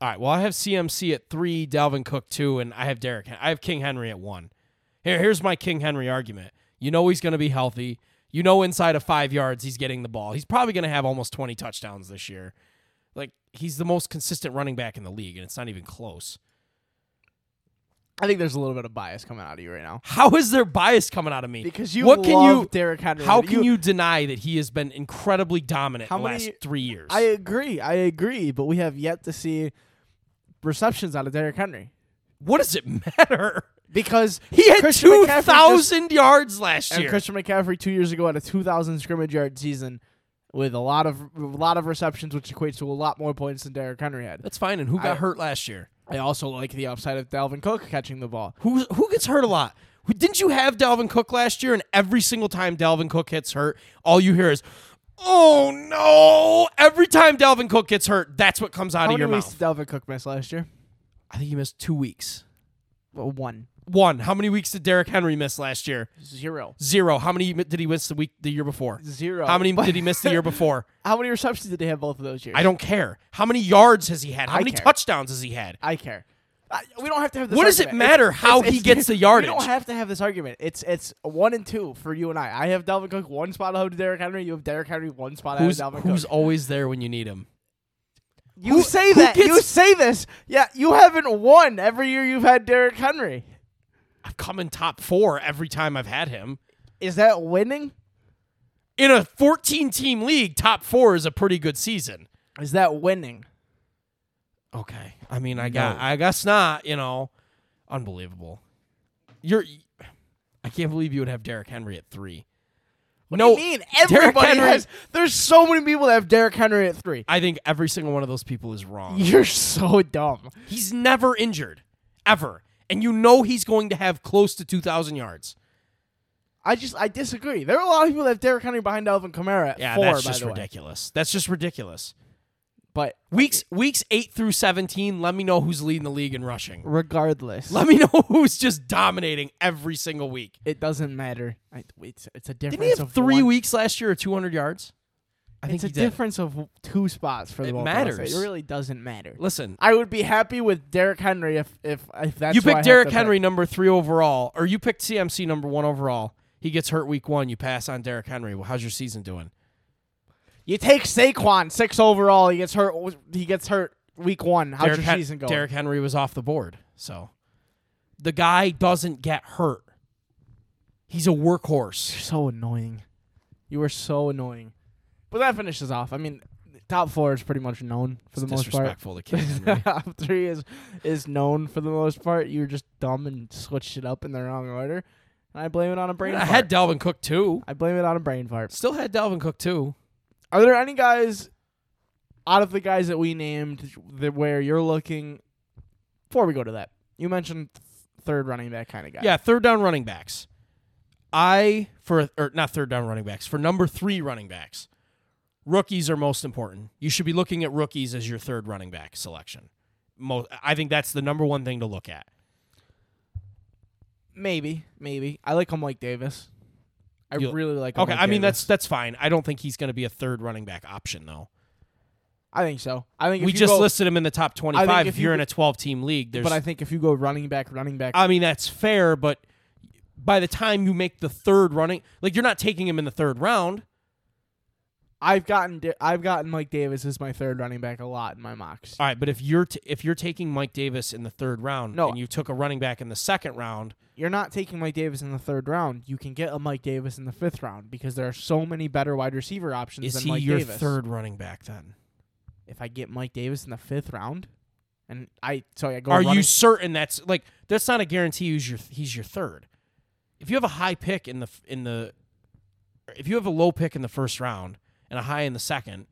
All right. Well, I have CMC at three, Dalvin Cook two, and I have Derrick. I have King Henry at one. Here, here's my King Henry argument. You know he's going to be healthy. You know inside of five yards he's getting the ball. He's probably going to have almost 20 touchdowns this year. Like he's the most consistent running back in the league, and it's not even close. I think there's a little bit of bias coming out of you right now. How is there bias coming out of me? Because you what can you? Derrick Henry. How can you deny that he has been incredibly dominant How the many- last three years? I agree. I agree. But we have yet to see receptions out of Derrick Henry what does it matter? Because He had two thousand yards last year. Christian McCaffrey two years ago had a 2,000 scrimmage yard season with a lot of a lot of receptions, which equates to a lot more points than Derrick Henry had. That's fine. And who got I- hurt last year? I also like the upside of Dalvin Cook catching the ball. Who who gets hurt a lot? Didn't you have Dalvin Cook last year? And every single time Dalvin Cook gets hurt, all you hear is, "Oh no!" Every time Dalvin Cook gets hurt, that's what comes out How of many your weeks mouth. did Dalvin Cook miss last year? I think he missed two weeks. Well, one, One. How many weeks did Derrick Henry miss last year? zero, Zero. How many did he miss the week the year before? zero. How many did he miss the year before? How many receptions did they have both of those years? I don't care. How many yards has he had? How I many care. touchdowns has he had? I care. I, we don't have to have this. What does it argument. matter It's- how it's- he it's- gets the yardage? We don't have to have this argument. It's it's one and two for you and I. I have Dalvin Cook one spot ahead of Derrick Henry. You have Derrick Henry one spot ahead Who's of Dalvin Cook. who's always there when you need him? You who- say that. you say this. Yeah, you haven't won every year you've had Derrick Henry. I've come in top four every time I've had him. Is that winning? In a 14 team league, top four is a pretty good season. Is that winning? Okay. I mean, I got No. I guess not, you know. Unbelievable. You're I can't believe you would have Derrick Henry at 3. What no, do you mean? Everybody Henry- has. There's so many people that have Derrick Henry at three. I think every single one of those people is wrong. You're so dumb. He's never injured ever. And you know he's going to have close to 2000 yards. I just I disagree. There are a lot of people that have Derrick Henry behind Alvin Kamara at Yeah, four. that's by just the way. ridiculous. That's just ridiculous. But Weeks weeks 8 through 17, let me know who's leading the league in rushing. regardless, Let me know who's just dominating every single week. it doesn't matter. I, it's it's a difference Didn't he have 3 one- weeks last year at 200 yards? I think it's a he did. difference of two spots for the It both of us. It really doesn't matter. Listen, I would be happy with Derrick Henry if if, if that's you who I picked have Derrick to pick. Henry number 3 overall or you picked CMC number 1 overall. He gets hurt week 1, you pass on Derrick Henry. Well, how's your season doing? You take Saquon six overall. He gets hurt. He gets hurt week one. How's Derrick your Hen- season going? Derrick Henry was off the board. So the guy doesn't get hurt. He's a workhorse. You're so annoying. You are so annoying. But that finishes off. I mean, top four is pretty much known for It's the most part. disrespectful to top three is is known for the most part. You were just dumb and switched it up in the wrong order. And I blame it on a brain I had Dalvin Cook too. I blame it on a brain fart. Still had Dalvin Cook too. Are there any guys out of the guys that we named that where you're looking before we go to that? You mentioned th- third running back kind of guy. Yeah, third down running backs. I for or not third down running backs for number three running backs. Rookies are most important. You should be looking at rookies as your third running back selection. Mo- I think that's the number one thing to look at. Maybe, maybe. I like him like Davis. I You- really like Okay, like I mean Davis. that's that's fine. I don't think he's going to be a third running back option though. I think so. I think if We you just go, listed him in the top 25 if if you you're go- in a 12 team league. There's but I think if you go running back, running back, I mean that's fair, but by the time you make the third running, like you're not taking him in the third round. I've gotten I've gotten Mike Davis as my third running back a lot in my mocks. All right, but if you're t- if you're taking Mike Davis in the third round No. and you took a running back in the second round, You're not taking Mike Davis in the third round. You can get a Mike Davis in the fifth round because there are so many better wide receiver options is than he Mike your Davis. third running back then? If I get Mike Davis in the fifth round, and I so I go. Are running, you certain that's like that's not a guarantee he's your he's your third? If you have a high pick in the in the if you have a low pick in the first round and a high in the second,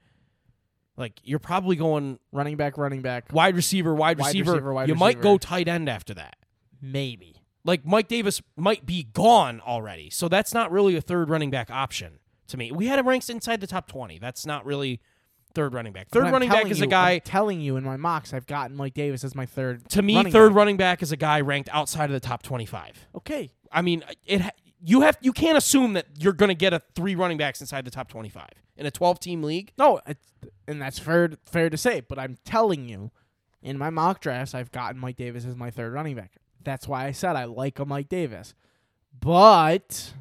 like you're probably going running back, running back? wide receiver, wide, Wide receiver. receiver, wide you might go tight end after that. Maybe. Like Mike Davis might be gone already, so that's not really a third running back option to me. We had him ranked inside the top twenty. That's not really third running back. Third running back is you- a guy. I'm telling you in my mocks, I've gotten Mike Davis as my third. to me, running third back. running back is a guy ranked outside of the top twenty-five. Okay, I mean, it. You have you can't assume that you're going to get a three running backs inside the top twenty-five in a twelve-team league. no, it's, and that's fair fair to say. But I'm telling you, in my mock drafts, I've gotten Mike Davis as my third running back. That's why I said I like a Mike Davis. But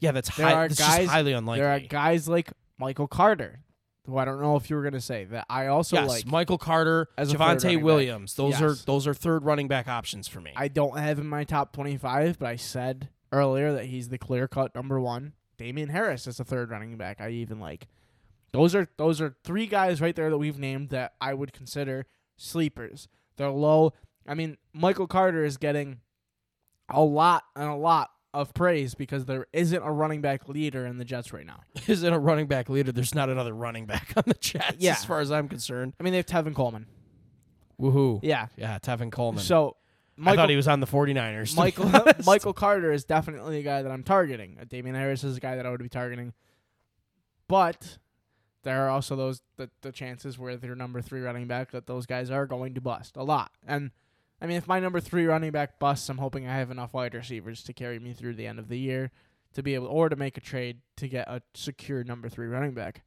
Yeah, that's There high, are that's guys- highly unlikely. there are guys like Michael Carter, who I don't know if you were gonna say that I also yes, like. Michael Carter, as a third running Javonte back. Williams. Those are those are third running back options for me. I don't have in my top 25, but I said earlier that he's the clear cut number one. Damien Harris is the third running back. I even like. Those are those are three guys right there that we've named that I would consider sleepers. They're low. I mean, Michael Carter is getting a lot and a lot of praise because there isn't a running back leader in the Jets right now. Isn't a running back leader? There's not another running back on the Jets, Yeah. as far as I'm concerned. I mean, they have Tevin Coleman. Woohoo! Yeah. Yeah, Tevin Coleman. So I Michael thought he was on the 49ers. Michael. Michael Carter is definitely a guy that I'm targeting. Uh, Damien Harris is a guy that I would be targeting. But there are also those the, the chances where their number three running back that those guys are going to bust a lot. And I mean, if my number three running back busts, I'm hoping I have enough wide receivers to carry me through the end of the year to be able, or to make a trade to get a secure number three running back.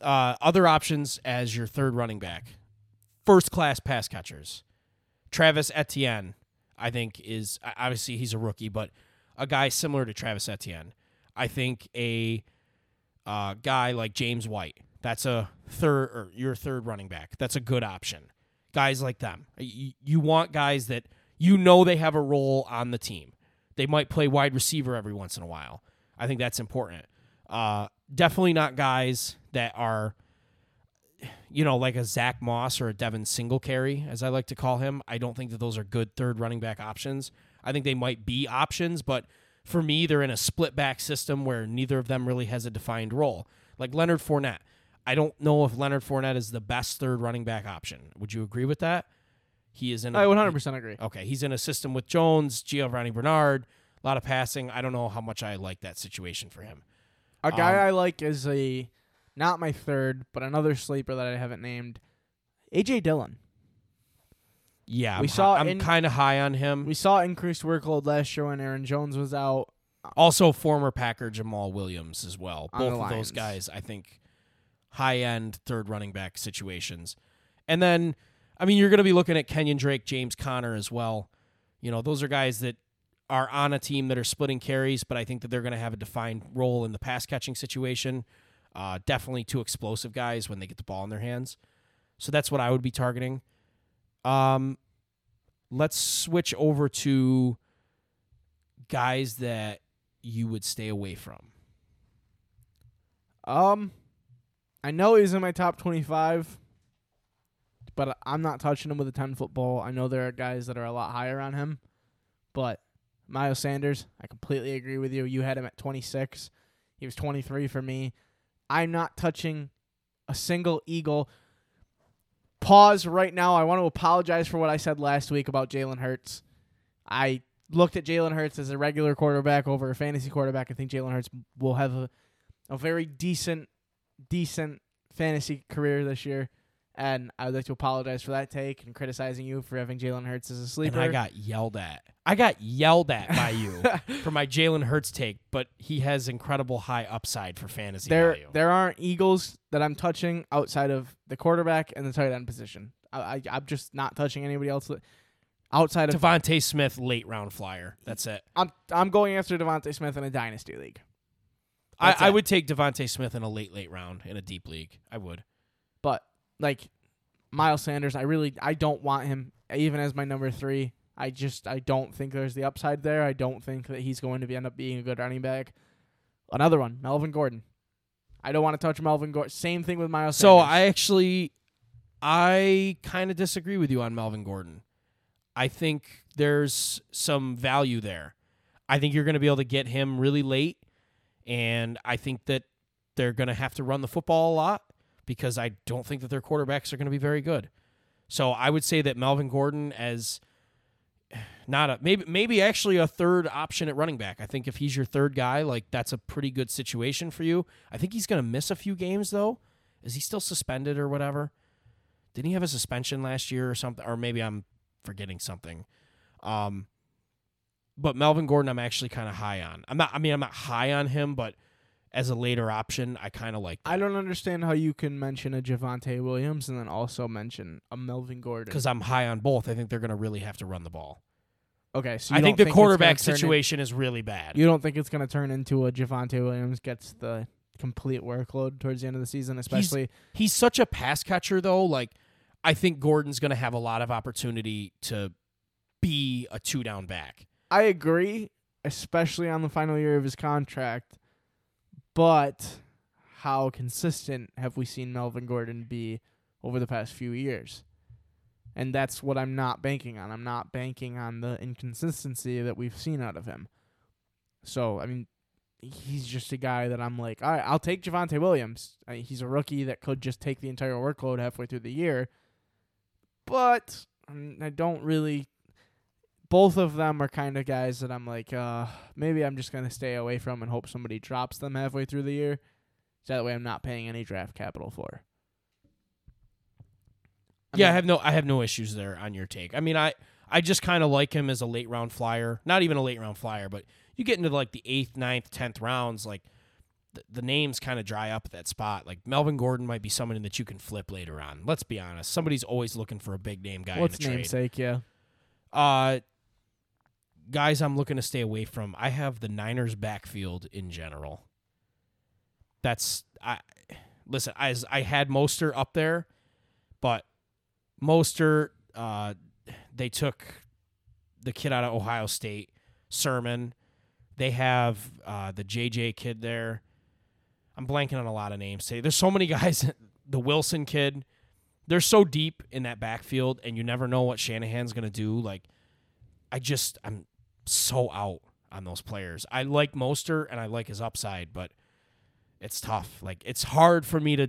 uh, other options as your third running back, first class pass catchers. Travis Etienne, I think, is obviously he's a rookie, but a guy similar to Travis Etienne. I think a uh, guy like James White, that's a third or your third running back. That's a good option. Guys like them, you, you want guys that you know they have a role on the team. They might play wide receiver every once in a while. I think that's important. Uh, definitely not guys that are, you know, like a Zach Moss or a Devin Singletary, as I like to call him. I don't think that those are good third running back options. I think they might be options, but for me, they're in a split back system where neither of them really has a defined role. Like Leonard Fournette. I don't know if Leonard Fournette is the best third running back option. Would you agree with that? He is in. A, I 100% agree. Okay, he's in a system with Jones, Giovani Bernard, a lot of passing. I don't know how much I like that situation for him. A guy Um, I like is a not my third, but another sleeper that I haven't named. AJ Dillon. Yeah, We I'm, saw hi- I'm in- kind of high on him. We saw increased workload last year when Aaron Jones was out. also, former Packer Jamaal Williams as well. On Both the of those Lions. guys, I think, high end third running back situations. And then, I mean, you're going to be looking at Kenyan Drake, James Conner as well. You know, those are guys that are on a team that are splitting carries, but I think that they're going to have a defined role in the pass catching situation. Uh, definitely two explosive guys when they get the ball in their hands. So that's what I would be targeting. Um, let's switch over to guys that you would stay away from. Um, I know he's in my top 25, but I'm not touching him with a 10 foot ball. I know there are guys that are a lot higher on him, but Miles Sanders, I completely agree with you. You had him at 26. He was 23 for me. I'm not touching a single Eagle. Pause right now. I want to apologize for what I said last week about Jalen Hurts. I looked at Jalen Hurts as a regular quarterback over a fantasy quarterback. I think Jalen Hurts will have a, a very decent, decent fantasy career this year. And I would like to apologize for that take and criticizing you for having Jalen Hurts as a sleeper. And I got yelled at. I got yelled at by you for my Jalen Hurts take, but he has incredible high upside for fantasy there, value. there aren't Eagles that I'm touching outside of the quarterback and the tight end position. I, I, I'm just not touching anybody else outside of. DeVonta Smith, late round flyer. That's it. I'm I'm going after DeVonta Smith in a dynasty league. That's I, I would take DeVonta Smith in a late, late round in a deep league. I would. But like Miles Sanders, I really I don't want him even as my number three. I just I don't think there's the upside there. I don't think that he's going to be end up being a good running back. Another one, Melvin Gordon. I don't want to touch Melvin Gordon. Same thing with Miles. So Sanders. I actually, I kind of disagree with you on Melvin Gordon. I think there's some value there. I think you're going to be able to get him really late, and I think that they're going to have to run the football a lot because I don't think that their quarterbacks are going to be very good. So I would say that Melvin Gordon as not a maybe maybe actually a third option at running back. I think if he's your third guy, like that's a pretty good situation for you. I think he's going to miss a few games though. Is he still suspended or whatever? Didn't he have a suspension last year or something? Or maybe I'm forgetting something. Um, but Melvin Gordon, I'm actually kind of high on. I'm not. I mean, I'm not high on him, but as a later option, I kind of like I don't understand how you can mention a Javonte Williams and then also mention a Melvin Gordon. because I'm high on both. I think they're going to really have to run the ball. okay, so you I think the gonna quarterback turn in- situation is really bad. you don't think it's going to turn into a Javonte Williams gets the complete workload towards the end of the season, especially He's such a pass catcher, though. Like, I think Gordon's going to have a lot of opportunity to be a two down back. I agree, especially on the final year of his contract. But how consistent have we seen Melvin Gordon be over the past few years? And that's what I'm not banking on. I'm not banking on the inconsistency that we've seen out of him. So, I mean, he's just a guy that I'm like, all right, I'll take Javonte Williams. I mean, he's a rookie that could just take the entire workload halfway through the year. But um, I don't really. Both of them are kind of guys that I'm like, uh, maybe I'm just gonna stay away from and hope somebody drops them halfway through the year. So that way, I'm not paying any draft capital for. I yeah, I have no I have no issues there on your take. I mean, I I just kind of like him as a late round flyer. Not even a late round flyer, but you get into like the eighth, ninth, tenth rounds, like the, the names kind of dry up at that spot. Like Melvin Gordon might be someone that you can flip later on. Let's be honest. Somebody's always looking for a big name guy what's in trade. namesake? Yeah. Uh guys I'm looking to stay away from. I have the Niners backfield in general. That's I listen, I I had Mostert up there, but Mostert uh they took the kid out of Ohio State, Sermon. They have uh the JJ kid there. I'm blanking on a lot of names today. There's so many guys the Wilson kid. They're so deep in that backfield and you never know what Shanahan's going to do like I just I'm so out on those players. I like Mostert and I like his upside, but it's tough. Like it's hard for me to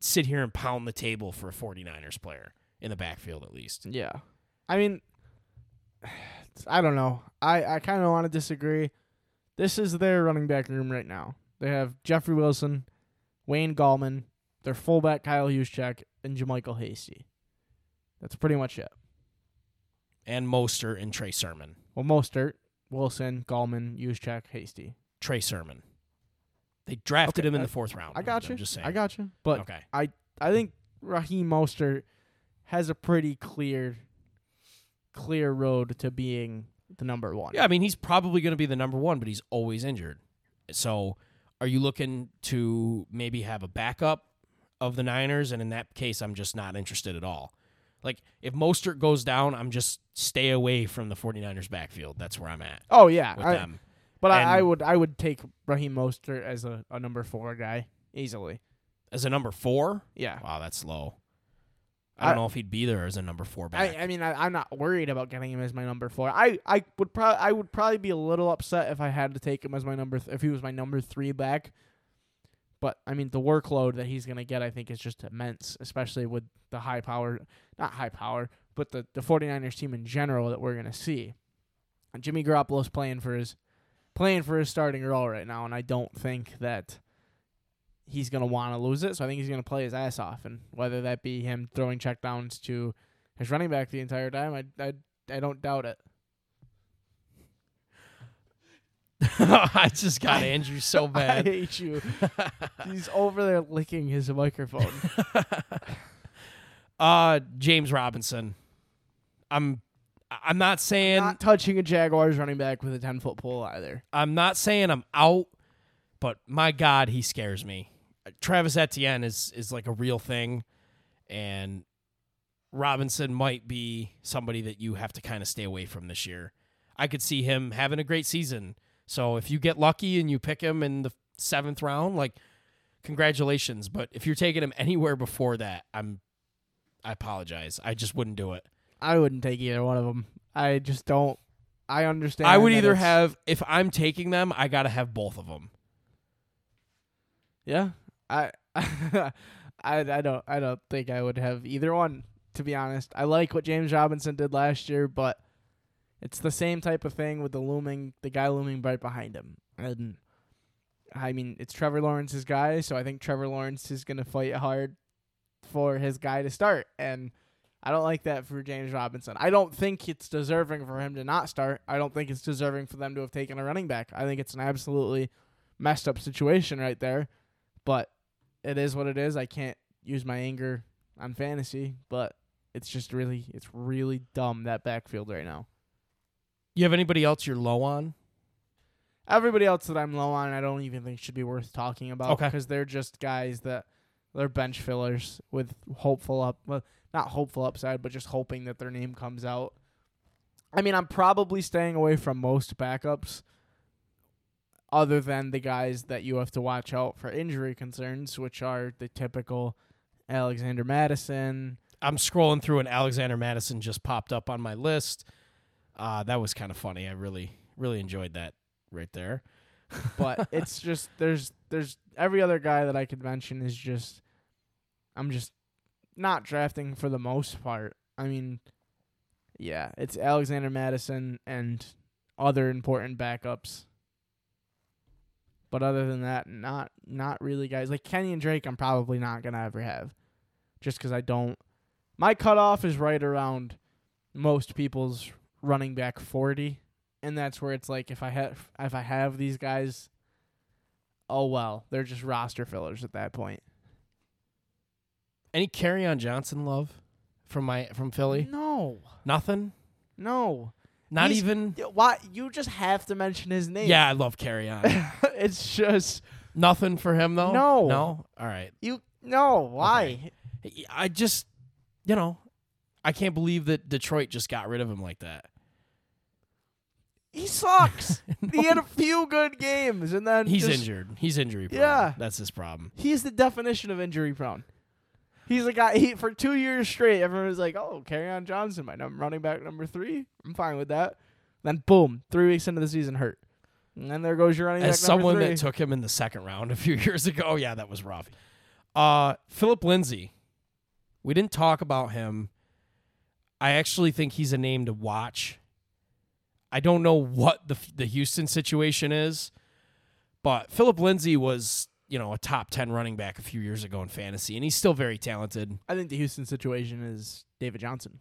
sit here and pound the table for a 49ers player in the backfield at least. Yeah. I mean, I don't know. I, I kind of want to disagree. This is their running back room right now. They have Jeffrey Wilson, Wayne Gallman, their fullback Kyle Juszczyk, and JaMycal Hasty. That's pretty much it. And Mostert and Trey Sermon. Well, Mostert, Wilson, Gallman, Juszczyk, Hasty. Trey Sermon. They drafted Okay, him in I- the fourth round. I got you. I'm just saying. I got you. But okay. I think Raheem Mostert has a pretty clear, clear road to being the number one. Yeah, I mean he's probably going to be the number one, but he's always injured. So, are you looking to maybe have a backup of the Niners? And in that case, I'm just not interested at all. Like if Mostert goes down, I'm just stay away from the 49ers backfield. That's where I'm at Oh yeah. with I- them. But I, I would I would take Raheem Mostert as a, a number four guy easily. As a number four, Yeah. wow, that's low. I don't know if he'd be there as a number four back. I, I mean I, I'm not worried about getting him as my number four. I, I would probably I would probably be a little upset if I had to take him as my number th- if he was my number three back. But I mean the workload that he's gonna get I think is just immense, especially with the high power not high power, but the, the 49ers team in general that we're gonna see. And Jimmy Garoppolo's playing for his playing for his starting role right now, and I don't think that he's gonna want to lose it. So I think he's gonna play his ass off, and whether that be him throwing checkdowns to his running back the entire time, I I, I don't doubt it. I just got Andrew so bad. I hate you. he's over there licking his microphone. uh, James Robinson. I'm. I'm not saying Not touching a Jaguars running back with a ten foot pole either. I'm not saying I'm out, but my God, he scares me. Travis Etienne is is like a real thing, and Robinson might be somebody that you have to kind of stay away from this year. I could see him having a great season. So if you get lucky and you pick him in the seventh round, like congratulations. But if you're taking him anywhere before that, I'm I apologize. I just wouldn't do it. I wouldn't take either one of them. I just don't. I understand. I would either it's- have if I'm taking them, I got to have both of them. Yeah, I, I, I don't, I don't think I would have either one. To be honest, I like what James Robinson did last year, but it's the same type of thing with the looming, the guy looming right behind him, and I mean it's Trevor Lawrence's guy, so I think Trevor Lawrence is gonna fight hard for his guy to start, and I don't like that for James Robinson. I don't think it's deserving for him to not start. I don't think it's deserving for them to have taken a running back. I think it's an absolutely messed up situation right there but it is what it is. I can't use my anger on fantasy, but it's just really it's really dumb that backfield right now. You have anybody else you're low on? Everybody else that I'm low on, I don't even think should be worth talking about Okay. because they're just guys that they're bench fillers with hopeful up, well, not hopeful upside, but just hoping that their name comes out. I mean, I'm probably staying away from most backups, other than the guys that you have to watch out for injury concerns, which are the typical Alexander Mattison, I'm scrolling through and Alexander Mattison just popped up on my list. Uh, that was kind of funny. I really, really enjoyed that right there. but it's just there's there's every other guy that I could mention is just I'm just not drafting for the most part. I mean, yeah, it's Alexander Mattison and other important backups. But other than that, not not really guys like Kenyan Drake. I'm probably not gonna ever have, just because I don't. My cutoff is right around most people's running back forty, and that's where it's like if I have if I have these guys, oh well, they're just roster fillers at that point. Any Kerryon Johnson love from my from Philly? No, Nothing. no. Not He's- even. Why you just have to mention his name? Yeah, I love Kerryon. it's just Nothing for him though. No. No. All right. you. No, why? I just, you know, I can't believe that Detroit just got rid of him like that. He sucks. he had a few good games, and then He's just- injured. He's injury prone. Yeah. That's his problem. He's the definition of injury prone. He's a guy. He for two years straight, everyone was like, "Oh, Kerryon Johnson, my num- running back number three. I'm fine with that." Then boom, three weeks into the season, hurt. And then there goes your running As back number someone that took him in the second round a few years ago, Oh, yeah, that was rough. Uh, Phillip Lindsay. We didn't talk about him. I actually think he's a name to watch. I don't know what the the Houston situation is, but Phillip Lindsay was, you know, a top 10 running back a few years ago in fantasy and he's still very talented. I think the Houston situation is David Johnson.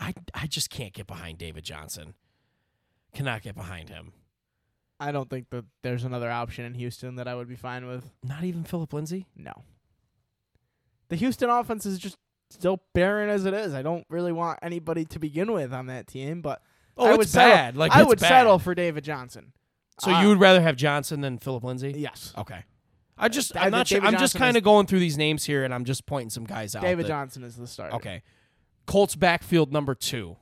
I I just can't get behind David Johnson. Cannot get behind him. I don't think that there's another option in Houston that I would be fine with. Not even Phillip Lindsay? No. The Houston offense is just still barren as it is. I don't really want anybody to begin with on that team, but Oh, I it's would settle- bad. Like I it's would bad. settle for David Johnson. So Uh, you would rather have Johnson than Phillip Lindsay? Yes. Okay. I just I I'm not think sure. David I'm just Johnson kind of going through these names here and I'm just pointing some guys out. David that- Johnson is the starter. Okay. Colts backfield number 2.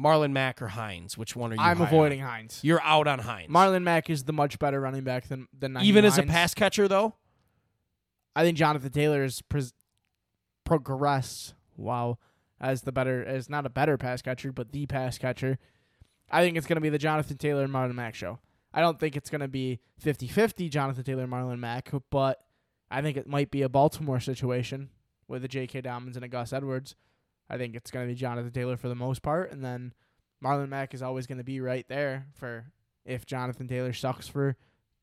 Marlon Mack or Hines? Which one are you I'm high on? avoiding Hines. You're out on Hines. Marlon Mack is the much better running back than than Even as a Hines. pass catcher though? I think Jonathan Taylor has pres- progressed. Wow, as the better as not a better pass catcher, but the pass catcher. I think it's going to be the Jonathan Taylor and Marlon Mack show. I don't think it's going to be 50-50 Jonathan Taylor and Marlon Mack, but I think it might be a Baltimore situation with a J.K. Dobbins and a Gus Edwards. I think it's going to be Jonathan Taylor for the most part, and then Marlon Mack is always going to be right there for if Jonathan Taylor sucks for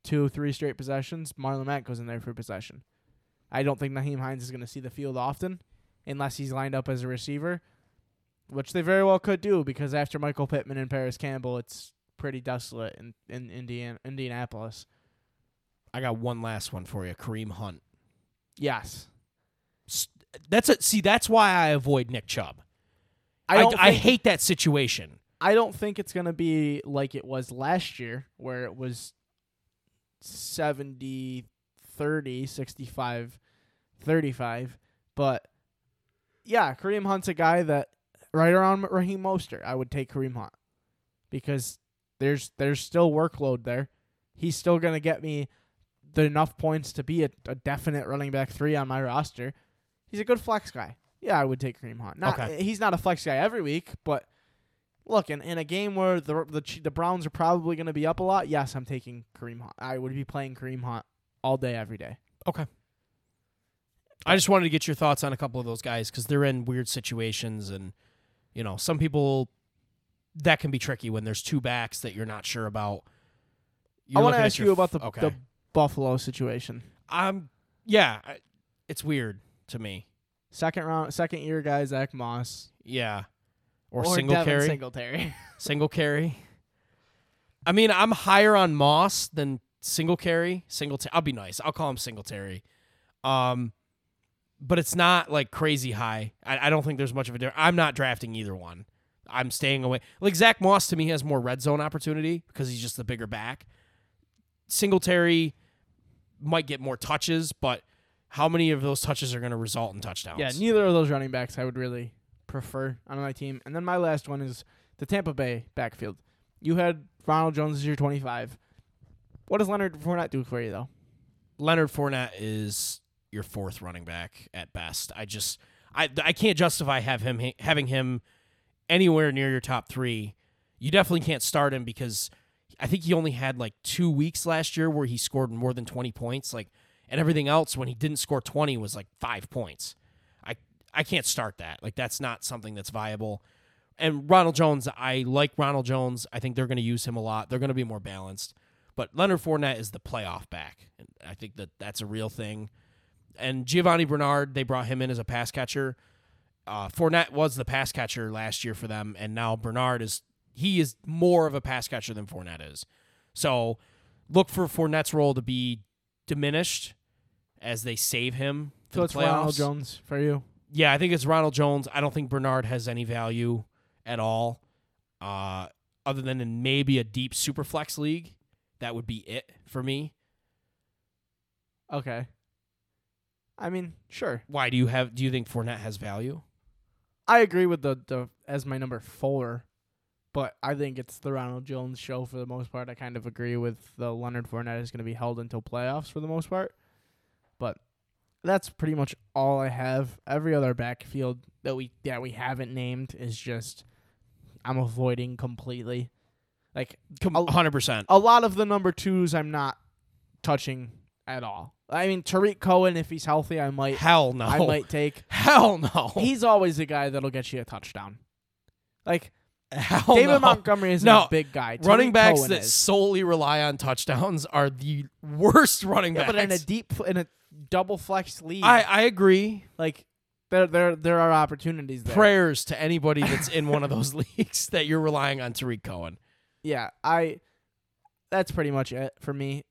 two, three straight possessions. Marlon Mack goes in there for possession. I don't think Nyheim Hines is going to see the field often unless he's lined up as a receiver, which they very well could do because after Michael Pittman and Parris Campbell, it's pretty desolate in, in Indiana, Indianapolis. I got one last one for you. Kareem Hunt. Yes. That's it. See, that's why I avoid Nick Chubb. I I, don't I think, hate that situation. I don't think it's going to be like it was last year where it was 70 30, 65 35, but yeah, Kareem Hunt's a guy that right around Raheem Mostert, I would take Kareem Hunt because there's there's still workload there. He's still gonna get me the enough points to be a, a definite running back three on my roster. He's a good flex guy. Yeah, I would take Kareem Hunt. Not, Okay. He's not a flex guy every week, but look, in, in a game where the the the Browns are probably going to be up a lot, yes, I'm taking Kareem Hunt. I would be playing Kareem Hunt all day, every day. Okay. I just wanted to get your thoughts on a couple of those guys because they're in weird situations, and you know, some people that can be tricky when there's two backs that you're not sure about. You're I want to ask you f- about the, okay. the Buffalo situation. um, yeah, it's weird to me. Second round, second year guy Zach Moss Yeah, or, or single carry, Singletary. single carry. I mean, I'm higher on Moss than single carry. Single, I'll be nice. I'll call him Singletary. Um, but it's not like crazy high. I, I don't think there's much of a difference. I'm not drafting either one. I'm staying away. Like Zach Moss to me has more red zone opportunity because he's just the bigger back. Singletary might get more touches, but how many of those touches are going to result in touchdowns? yeah, neither of those running backs I would really prefer on my team. And then my last one is the Tampa Bay backfield. You had Ronald Jones as your 25. What does Leonard Fournette do for you though? Leonard Fournette is your fourth running back at best. I just I I can't justify have him having him anywhere near your top three. You definitely can't start him because I think he only had like two weeks last year where he scored more than twenty points. Like and everything else when he didn't score twenty was like five points. I I can't start that. Like that's not something that's viable. And Ronald Jones, I like Ronald Jones. I think they're going to use him a lot. They're going to be more balanced. But Leonard Fournette is the playoff back. And I think that that's a real thing. And Giovani Bernard, they brought him in as a pass catcher. Uh, Fournette was the pass catcher last year for them, and now Bernard is he is more of a pass catcher than Fournette is. So look for Fournette's role to be diminished as they save him for So the it's playoffs. Ronald Jones for you. Yeah, I think it's Ronald Jones. I don't think Bernard has any value at all, uh, other than in maybe a deep super flex league. That would be it for me. Okay. I mean, sure. Why do you have? Do you think Fournette has value? I agree with the the as my number four, but I think it's the Ronald Jones show for the most part. I kind of agree with the Leonard Fournette is going to be held until playoffs for the most part, but that's pretty much all I have. Every other backfield that we that we haven't named is just I'm avoiding completely. Like Hundred percent. a lot of the number twos I'm not touching at all. I mean Tarik Cohen, if he's healthy, I might Hell no. I might take. Hell no. He's always the guy that'll get you a touchdown. Like Hell David no. Montgomery is No, a big guy. Tarik running backs Cohen that is. solely rely on touchdowns are the worst running yeah, backs. but in a deep in a double flex league, I I agree. like there there there are opportunities there. Prayers to anybody that's in one of those leagues that you're relying on Tarik Cohen. Yeah, I. That's pretty much it for me.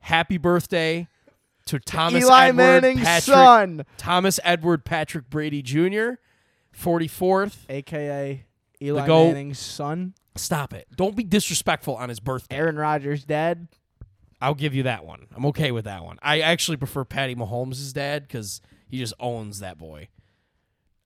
Happy birthday to Thomas Eli Edward Manning's Patrick son, Thomas Edward Patrick Brady Jr. 44th. aka Eli. Manning's son, Stop it. Don't be disrespectful on his birthday. Aaron Rodgers' dad. I'll give you that one. I'm okay with that one. I actually prefer Patty Mahomes' dad because he just owns that boy.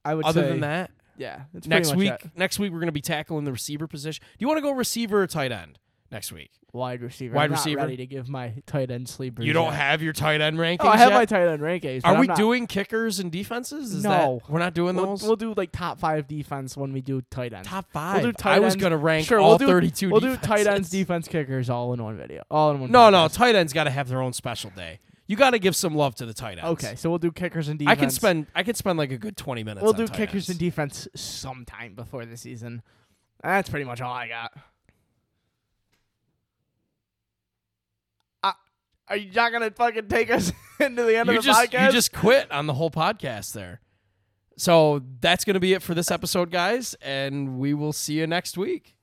I would Other say, than that, yeah. Next week, it. next week we're going to be tackling the receiver position. Do you want to go receiver or tight end next week? wide receiver. Wide I'm not receiver? ready to give my tight end sleepers. You don't yet. have your tight end rankings Oh, I have yet? my tight end rankings. Are I'm we not- doing kickers and defenses? Is No. that, we're not doing We'll, those. we'll do like top five defense when we do tight ends. Top five. do tight I was to rank Sure, all we'll do- 32 We'll do tight ends, defense, kickers, all in one video, all in one. No, no, tight ends got to have their own special day. You got to give some love to the tight ends. Okay, so we'll do kickers and defense. I can spend I can spend like a good 20 minutes We'll do kickers ends. and defense sometime before the season. That's pretty much all I got. Are you not gonna fucking take us into the end you of the just podcast? you just quit on the whole podcast there. So that's going to be it for this episode guys and we will see you next week.